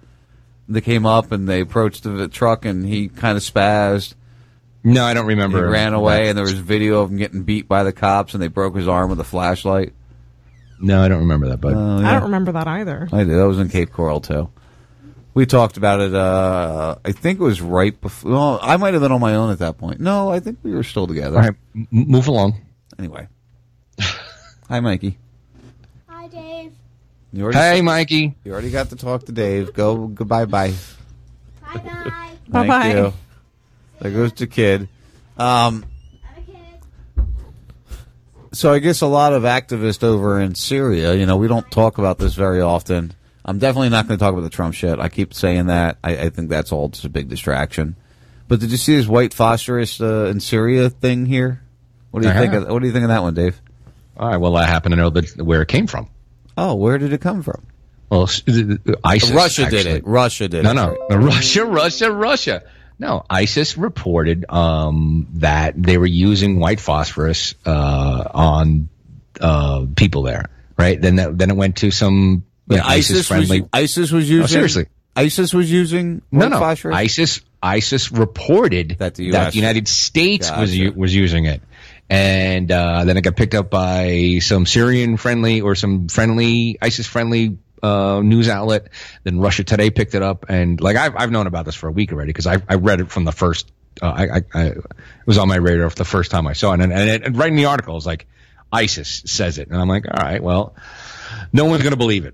They came up and they approached the truck and he kind of spazzed. No, I don't remember. He ran away, and there was video of him getting beat by the cops, and they broke his arm with a flashlight. No, I don't remember that, but Oh, uh, I don't remember that either. I did. That was in Cape Coral too. We talked about it. Uh, I think it was right before. Well, I might have been on my own at that point. No, I think we were still together. All right, m- move along. Anyway, hi, Mikey. Hi, Dave. You already Hey, Mikey. You already got to talk to Dave. Go. Goodbye. Bye. Bye bye. Thank Bye-bye. you. There goes the kid. Um, so I guess a lot of activists over in Syria, you know, we don't talk about this very often. I'm definitely not going to talk about the Trump shit. I keep saying that. I, I think that's all just a big distraction. But did you see this white phosphorus uh, in Syria thing here? What do you I think? have. Of, what do you think of that one, Dave? All right. Well, I happen to know that where it came from. Oh, where did it come from? Well, s- the- the- ISIS. Russia did it. Russia did no, it. No, no. Russia, Russia, Russia. No, ISIS reported um, that they were using white phosphorus uh, on uh, people there. Right. Then that, then it went to some ISIS ISIS friendly. was ISIS was using. No, seriously. ISIS was using No, no. phosphorus. ISIS ISIS reported that the the, United States was Gotcha. u- was using it, and uh, then it got picked up by some Syrian friendly or some friendly ISIS friendly uh, news outlet. Then Russia Today picked it up, and like I've I've known about this for a week already because I I read it from the first. Uh, I, I, I it was on my radar the first time I saw it, and and, it, and right in the article was like ISIS says it, and I'm like, all right, well, no one's going to believe it.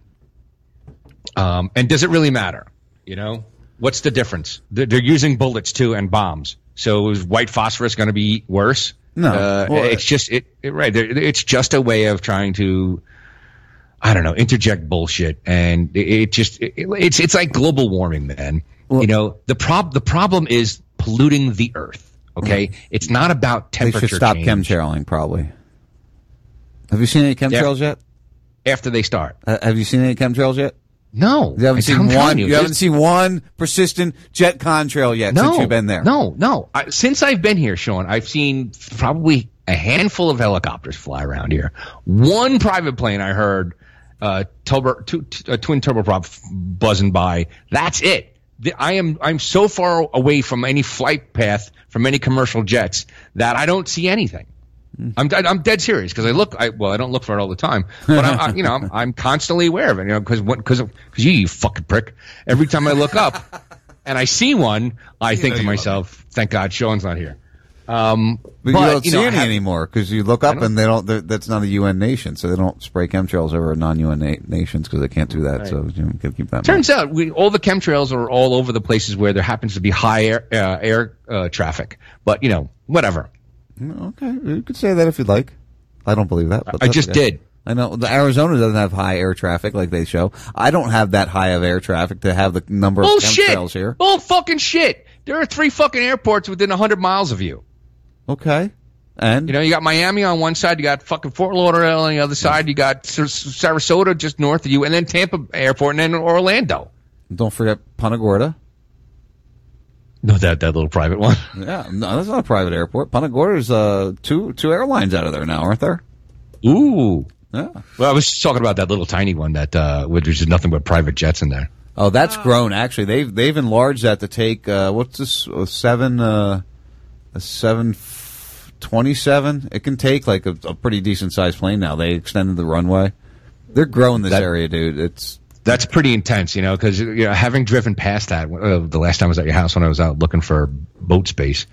Um, and does it really matter? You know, what's the difference? They're, they're using bullets too and bombs. So is white phosphorus going to be worse? No. uh, Well, it's just it, it right. It's just a way of trying to, I don't know, interject bullshit, and it, it just it, it's it's like global warming, man. you know, the prob the problem is polluting the earth. Okay, it's not about They temperature. should stop change chemtrailing, probably. Have you seen any chemtrails yet? after they start. Uh, have you seen any chemtrails yet? No, You haven't seen one. you, You, haven't seen one persistent jet contrail yet since you've been there. No, no. I, since I've been here, Sean, I've seen probably a handful of helicopters fly around here. One private plane I heard, uh, turbo, two, t- uh, twin turboprop f- buzzing by. That's it. The- I am I'm so far away from any flight path from any commercial jets that I don't see anything. I'm dead, I'm dead serious because I look. I, well, I don't look for it all the time, but I'm, I, you know I'm, <laughs> I'm constantly aware of it. You know, because because because you, you fucking prick. Every time I look up and I see one, I think to myself, "Thank God, Sean's not here." Um, But, but, you don't you see know, any have- anymore because you look up and they don't. That's not a UN nation, so they don't spray chemtrails over non-UN na- nations because they can't do that. So you to keep that. in mind. Turns out we, all the chemtrails are all over the places where there happens to be high air, uh, air uh, traffic. But you know, whatever. Okay, you could say that if you'd like. I don't believe that. But I just okay. did. I know the Arizona doesn't have high air traffic like they show. I don't have that high of air traffic to have the number of Bullshit. chemtrails here. Bull fucking shit. There are three fucking airports within hundred miles of you. Okay, and You know, you got Miami on one side, you got fucking Fort Lauderdale on the other side, you got Sar- Sarasota just north of you, and then Tampa Airport, and then Orlando. don't forget Punta Gorda. No, that that little private one. <laughs> Yeah, no, that's not a private airport. Punta Gorda's uh, two two airlines out of there now, aren't there? Ooh. Yeah. Well, I was just talking about that little tiny one that uh, where there's just nothing but private jets in there. Oh, that's grown. Actually, they've they've enlarged that to take uh, what's this a seven uh, a seven twenty seven. It can take like a, a pretty decent sized plane now. They extended the runway. They're growing this That- area, dude. It's That's pretty intense, you know, because you know, having driven past that uh, the last time I was at your house when I was out looking for boat space,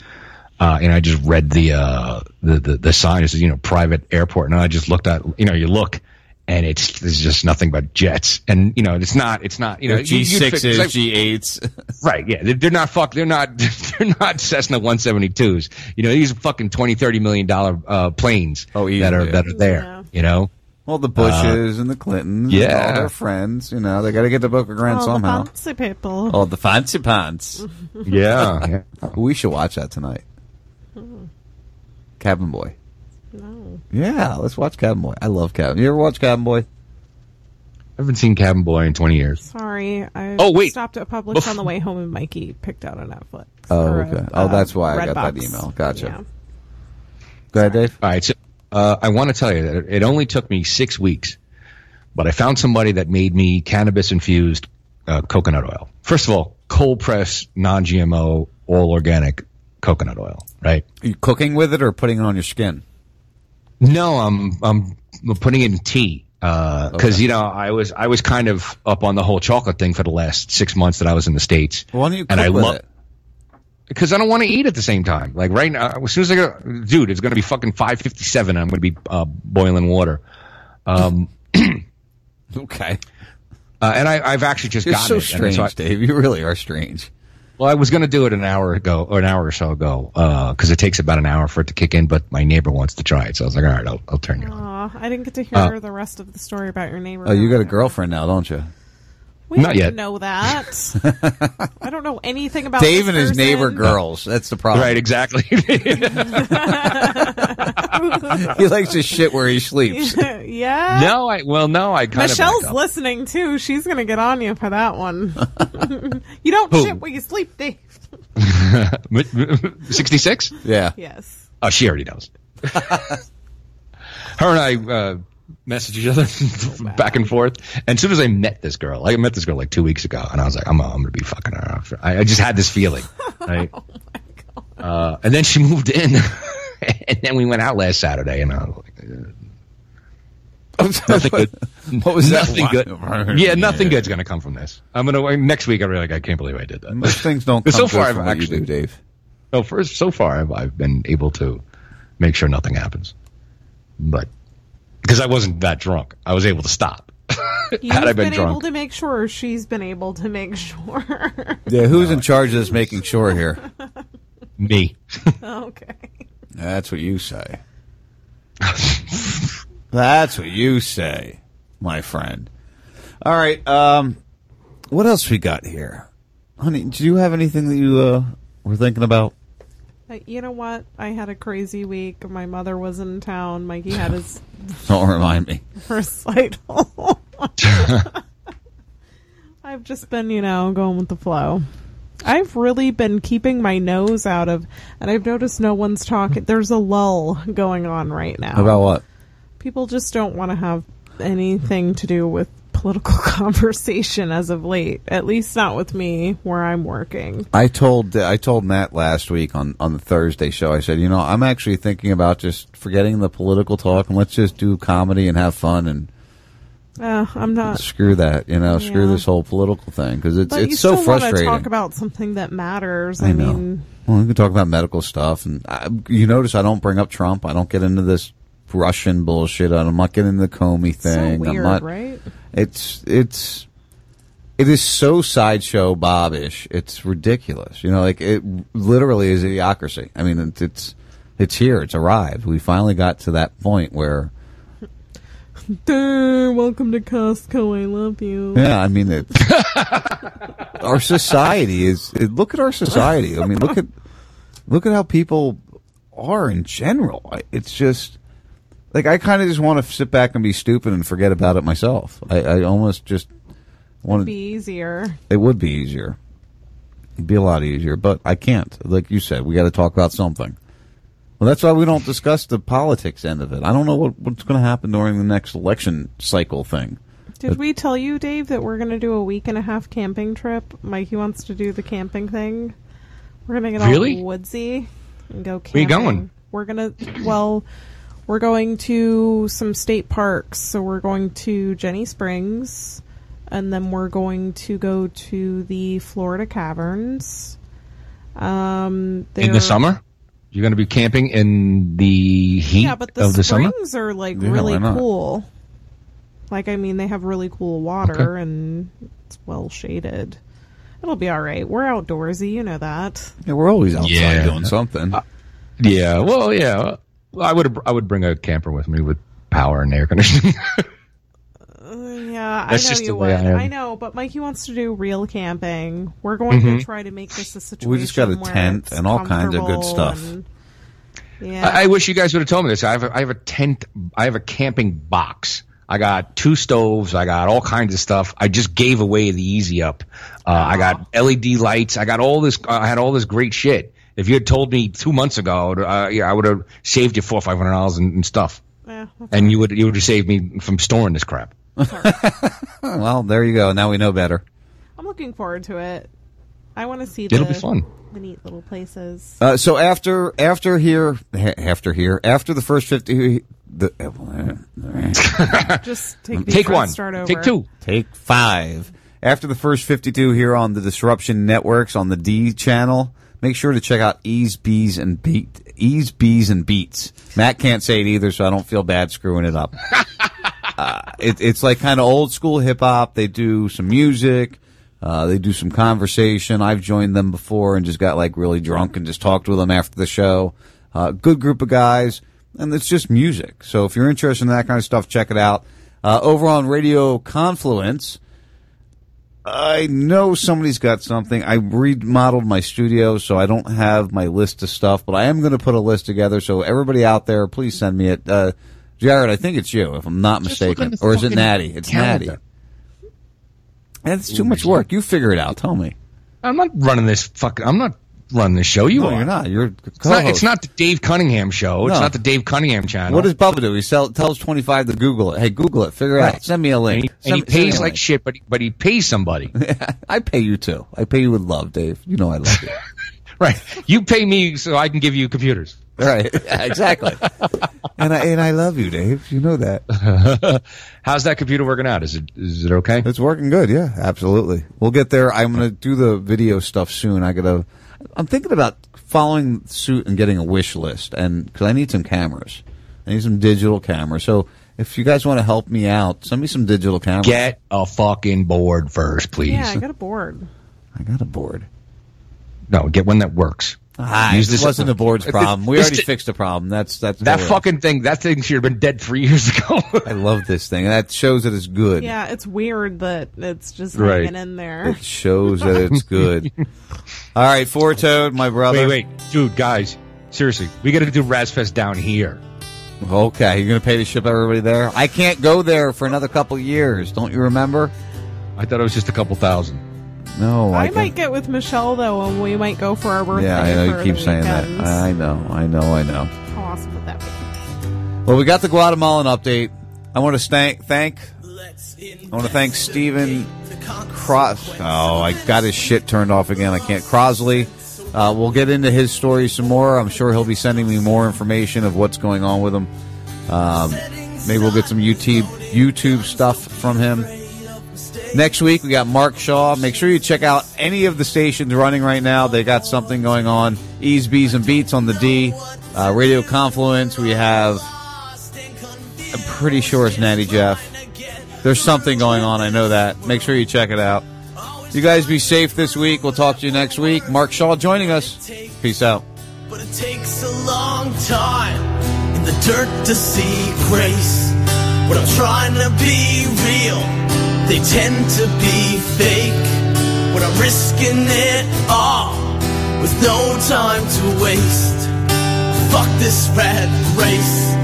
uh, and I just read the, uh, the the the sign. It says, you know, private airport, and I just looked at, you know, you look, and it's there's just nothing but jets, and you know, it's not it's not you know G you- you'd fit- sixes, G eights. <laughs> Right, yeah, they're, they're not fuck, they're not, <laughs> they're not Cessna 172s. You know, these are fucking 20, 30 million dollar uh, planes Oh, that are easily. that are there. You know, Well, the Bushes and the Clintons, and yeah. all their friends. You know, they got to get the book of Grant oh, somehow. the fancy people. Oh, the fancy pants. <laughs> yeah. <laughs> we should watch that tonight. Cabin Boy. No. Yeah, let's watch Cabin Boy. I love Cabin. You ever watch Cabin Boy? I haven't seen Cabin Boy in 20 years. Sorry, I Oh, wait. stopped at Publix Bef- on the way home, and Mikey picked out a Netflix. Oh, or a, okay. Oh, uh, that's why I got that Redbox. email. Gotcha. Yeah. Go ahead, Dave. All right. So, uh, I want to tell you that it only took me six weeks, but I found somebody that made me cannabis infused uh, coconut oil. First of all, cold press, non GMO, all organic coconut oil, right? Are you cooking with it or putting it on your skin? No, I'm I'm putting it in tea because you know I was I was kind of up on the whole chocolate thing for the last six months that I was in the states. Why don't you cook and I with love it? Because I don't want to eat at the same time. Like right now, as soon as I go, dude, it's going to be fucking five fifty seven. I'm going to be uh, boiling water. Um, <clears throat> okay. Uh, and I, I've actually just You're gotten so it. and strange, I- Dave. You really are strange. Well, I was going to do it an hour ago or an hour or so ago because it takes about an hour for it to kick in. But my neighbor wants to try it, so I was like, all right, I'll, I'll turn you on. Aw, I didn't get to hear Uh, the rest of the story about your neighbor. Oh, you got a girlfriend now, don't you? We Not don't yet. know that. <laughs> I don't know anything about Dave and his person. neighbor girls. That's the problem. Right, exactly. <laughs> <laughs> he likes to shit where he sleeps. yeah. no, I well, no, I kind of Michelle's of listening too. She's gonna get on you for that one. you don't Who? shit where you sleep, Dave. sixty six. Yeah. Yes. Oh, she already knows. Her and I uh, messaged each other <laughs> back and forth. And as soon as I met this girl, I met this girl like two weeks ago, and I was like, I'm, I'm going to be fucking her. After. I, I just had this feeling, <laughs> right? uh, and then she moved in, <laughs> and then we went out last Saturday, and I was like, uh, nothing good. What was nothing line? good? Yeah, nothing good's going to come from this. I'm gonna next week. I'm really like, I can't believe I did that. Most things don't come so far, I've actually do, Dave. no, first so far I've, I've been able to make sure nothing happens, but because I wasn't that drunk, I was able to stop. <laughs> You've Had I been, been, able drunk, to make sure. She's been able to make sure. <laughs> Yeah, who's in charge of this making sure here? me. <laughs> okay. That's what you say. That's what you say, my friend. All right. Um, what else we got here, honey? Do you have anything that you uh, were thinking about? You know what? I had a crazy week. My mother was in town. Mikey had his <laughs> Don't remind me. <laughs> recital. <laughs> I've just been, you know, going with the flow. I've really been keeping my nose out of, and I've noticed no one's talking. There's a lull going on right now. About what? People just don't want to have anything to do with political <laughs> conversation as of late. At least not with me, where I'm working. I told I told Matt last week on on the Thursday show. I said, you know, I'm actually thinking about just forgetting the political talk and let's just do comedy and have fun and Uh, I'm not. screw that. You know, screw this whole political thing because it's But it's so still want to frustrating. talk about something that matters. I I, know. mean, Well, we can talk about medical stuff, and I, you notice I don't bring up Trump. I don't get into this Russian bullshit. I'm not getting the Comey thing. so I'm weird, not. right? It's it's it is so sideshow Bobish. It's ridiculous. You know, like it literally is idiocracy. I mean, it's it's it's here. It's arrived. We finally got to that point where. <laughs> Durr, welcome to Costco. I love you. Yeah, I mean, it, <laughs> our society is. It, look at our society. I mean, look at look at how people are in general. It's just like I kind of just want to sit back and be stupid and forget about it myself. I, I almost just want to. be easier. It would be easier. It'd be a lot easier, but I can't. Like you said, we got to talk about something. Well, that's why we don't discuss the politics end of it. I don't know what, what's going to happen during the next election cycle thing. Did we tell you, Dave, that we're going to do a week and a half camping trip? Mikey wants to do the camping thing. We're going to get Really? all woodsy and go Where you camping. going? We're going to, well, we're going to some state parks. So we're going to Ginnie Springs, and then we're going to go to the Florida Caverns. Um, in the summer. You're going to be camping in the heat Yeah, but the of the summer. springs are like Yeah, really cool. Like, I mean, they have really cool water and it's well shaded. It'll be all right. We're outdoorsy, you know that. Yeah, we're always outside Yeah. doing something. Yeah, well, yeah. Well, I would I would bring a camper with me with power and air conditioning. <laughs> Yeah, That's I know just you the way would. I am. I know, but Mikey wants to do real camping. We're going Mhm. to try to make this a situation. We just got a where tent and all kinds of good comfortable stuff. and- yeah, I, I wish you guys would have told me this. I have a, I have a tent. I have a camping box. I got two stoves. I got all kinds of stuff. I just gave away the Easy Up. Uh, I got LED lights. I got all this. I had all this great shit. If you had told me two months ago, uh, yeah, I would have saved you four or five hundred dollars and, in stuff, Yeah, and you would you would have saved me from storing this crap. <laughs> well, there you go. Now we know better. I'm looking forward to it. I want to see. The, It'll be fun. The neat little places. Uh, so after after here ha- after here after the first fifty the <laughs> Just take take one start over. take two take five after the first fifty two here on the Disruption Networks on the D channel. Make sure to check out Ease Bees and Beat Ease Bees and Beats. Matt can't say it either, so I don't feel bad screwing it up. <laughs> uh, it, it's like kind of old school hip hop. They do some music. Uh, they do some conversation. I've joined them before and just got like really drunk and just talked with them after the show. Uh, good group of guys, and it's just music. So if you're interested in that kind of stuff, check it out. Uh, over on Radio Confluence, I know somebody's got something. I remodeled my studio, so I don't have my list of stuff, but I am going to put a list together. So everybody out there, please send me it. Uh, Jared, I think it's you, if I'm not Just mistaken, or is it Natty? It's calendar. Natty. That's too much work. You figure it out. Tell me. I'm not running this fucking. I'm not running this show. You No, are. you're not. You're It's not, it's not the Dave Cunningham show. It's not the Dave Cunningham channel. What does Bubba do? He sell, tells 25 to Google it. Hey, Google it. Figure it out. Send me a link. And he, Send- and he pays like shit, but he, but he pays somebody. <laughs> I pay you too. I pay you with love, Dave. You know I love you. <laughs> right. You pay me so I can give you computers. Right. <laughs> Yeah, exactly. and I and I love you, Dave. You know that. How's that computer working out? Is it is it okay? It's working good. Yeah, absolutely. We'll get there. I'm going to do the video stuff soon. I got to. I'm thinking about following suit and getting a wish list, and because I need some cameras, I need some digital cameras. So if you guys want to help me out, send me some digital cameras. Get a fucking board first, please. Yeah, I got a board. I got a board. No, get one that works. Ah, Use this this- wasn't the board's <laughs> This- problem. We this- already fixed the problem. That's that's That totally- fucking thing. That thing should have been dead three years <laughs> ago. I love this thing. That shows that it's good. Yeah, it's weird that it's just Right. hanging in there. It shows that it's good. <laughs> All right, Four Toad, my brother. Wait, wait, dude, guys, seriously, we got to do Rasfest down here. Okay, you're gonna pay to ship everybody there. I can't go there for another couple years. Don't you remember? I thought it was just a couple thousand. No, I, I might get with Michelle though, and we might go for our birthday. Yeah, I know you keep saying weekends. that. I know, I know, I know. How awesome would that be? Well, we got the Guatemalan update. I want to thank thank. I want to thank Stephen Cross. Oh, I got his shit turned off again. I can't. Crosley. Uh, we'll get into his story some more. I'm sure he'll be sending me more information of what's going on with him. Um, maybe we'll get some YouTube YouTube stuff from him. Next week we got Mark Shaw. Make sure you check out any of the stations running right now. They got something going on. Ease, Bees, and Beats on the D. Uh, Radio Confluence. We have. I'm pretty sure it's Natty Jeff. There's something going on. I know that. Make sure you check it out. You guys be safe this week. We'll talk to you next week. Mark Shaw joining us. Peace out. But it takes a long time in the dirt to see grace. When I'm trying to be real, they tend to be fake. When I'm risking it all with no time to waste. Fuck this rat race.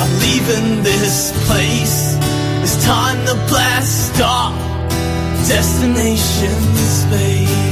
I'm leaving this place. It's time to blast off. Destination space.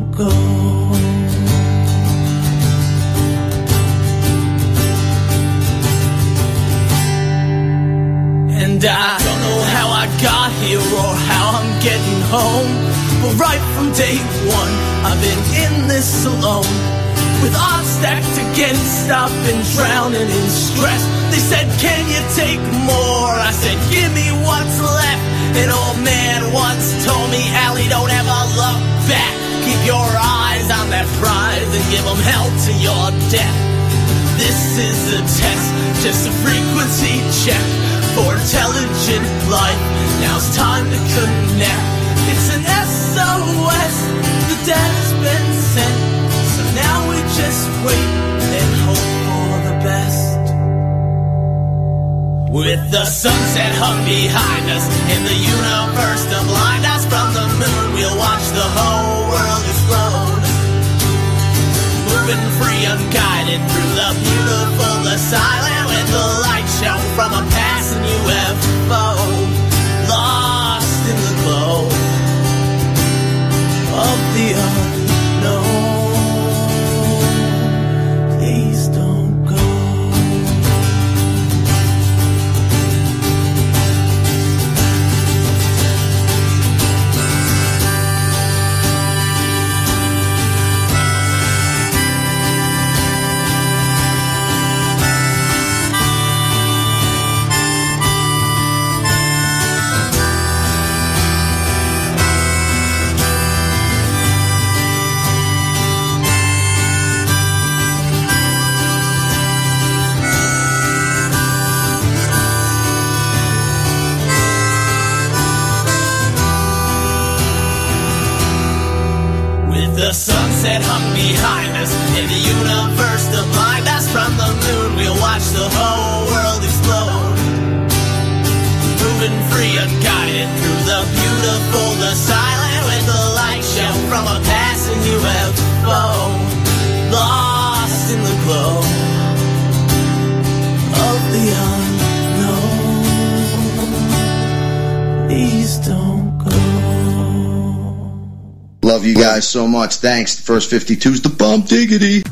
And I don't know how I got here or how I'm getting home. But right from day one, I've been in this alone. With odds stacked against, I've been drowning in stress. They said, Can you take more? I said, Give me what's left. An old man once told me, Allie, don't ever look back. Keep your eyes on that prize and give them hell to your death. This is a test, just a frequency check for intelligent life. Now it's time to connect. It's an SOS, the data's been sent. So now we just wait and hope for the best. With the sunset hung behind us and the universe to blind us from the moon, we'll watch the whole world explode. Moving free, unguided through the beautiful, the silent, with the light shown from a passing UFO. Lost in the glow of the earth. you guys so much. Thanks. The first is the bump diggity.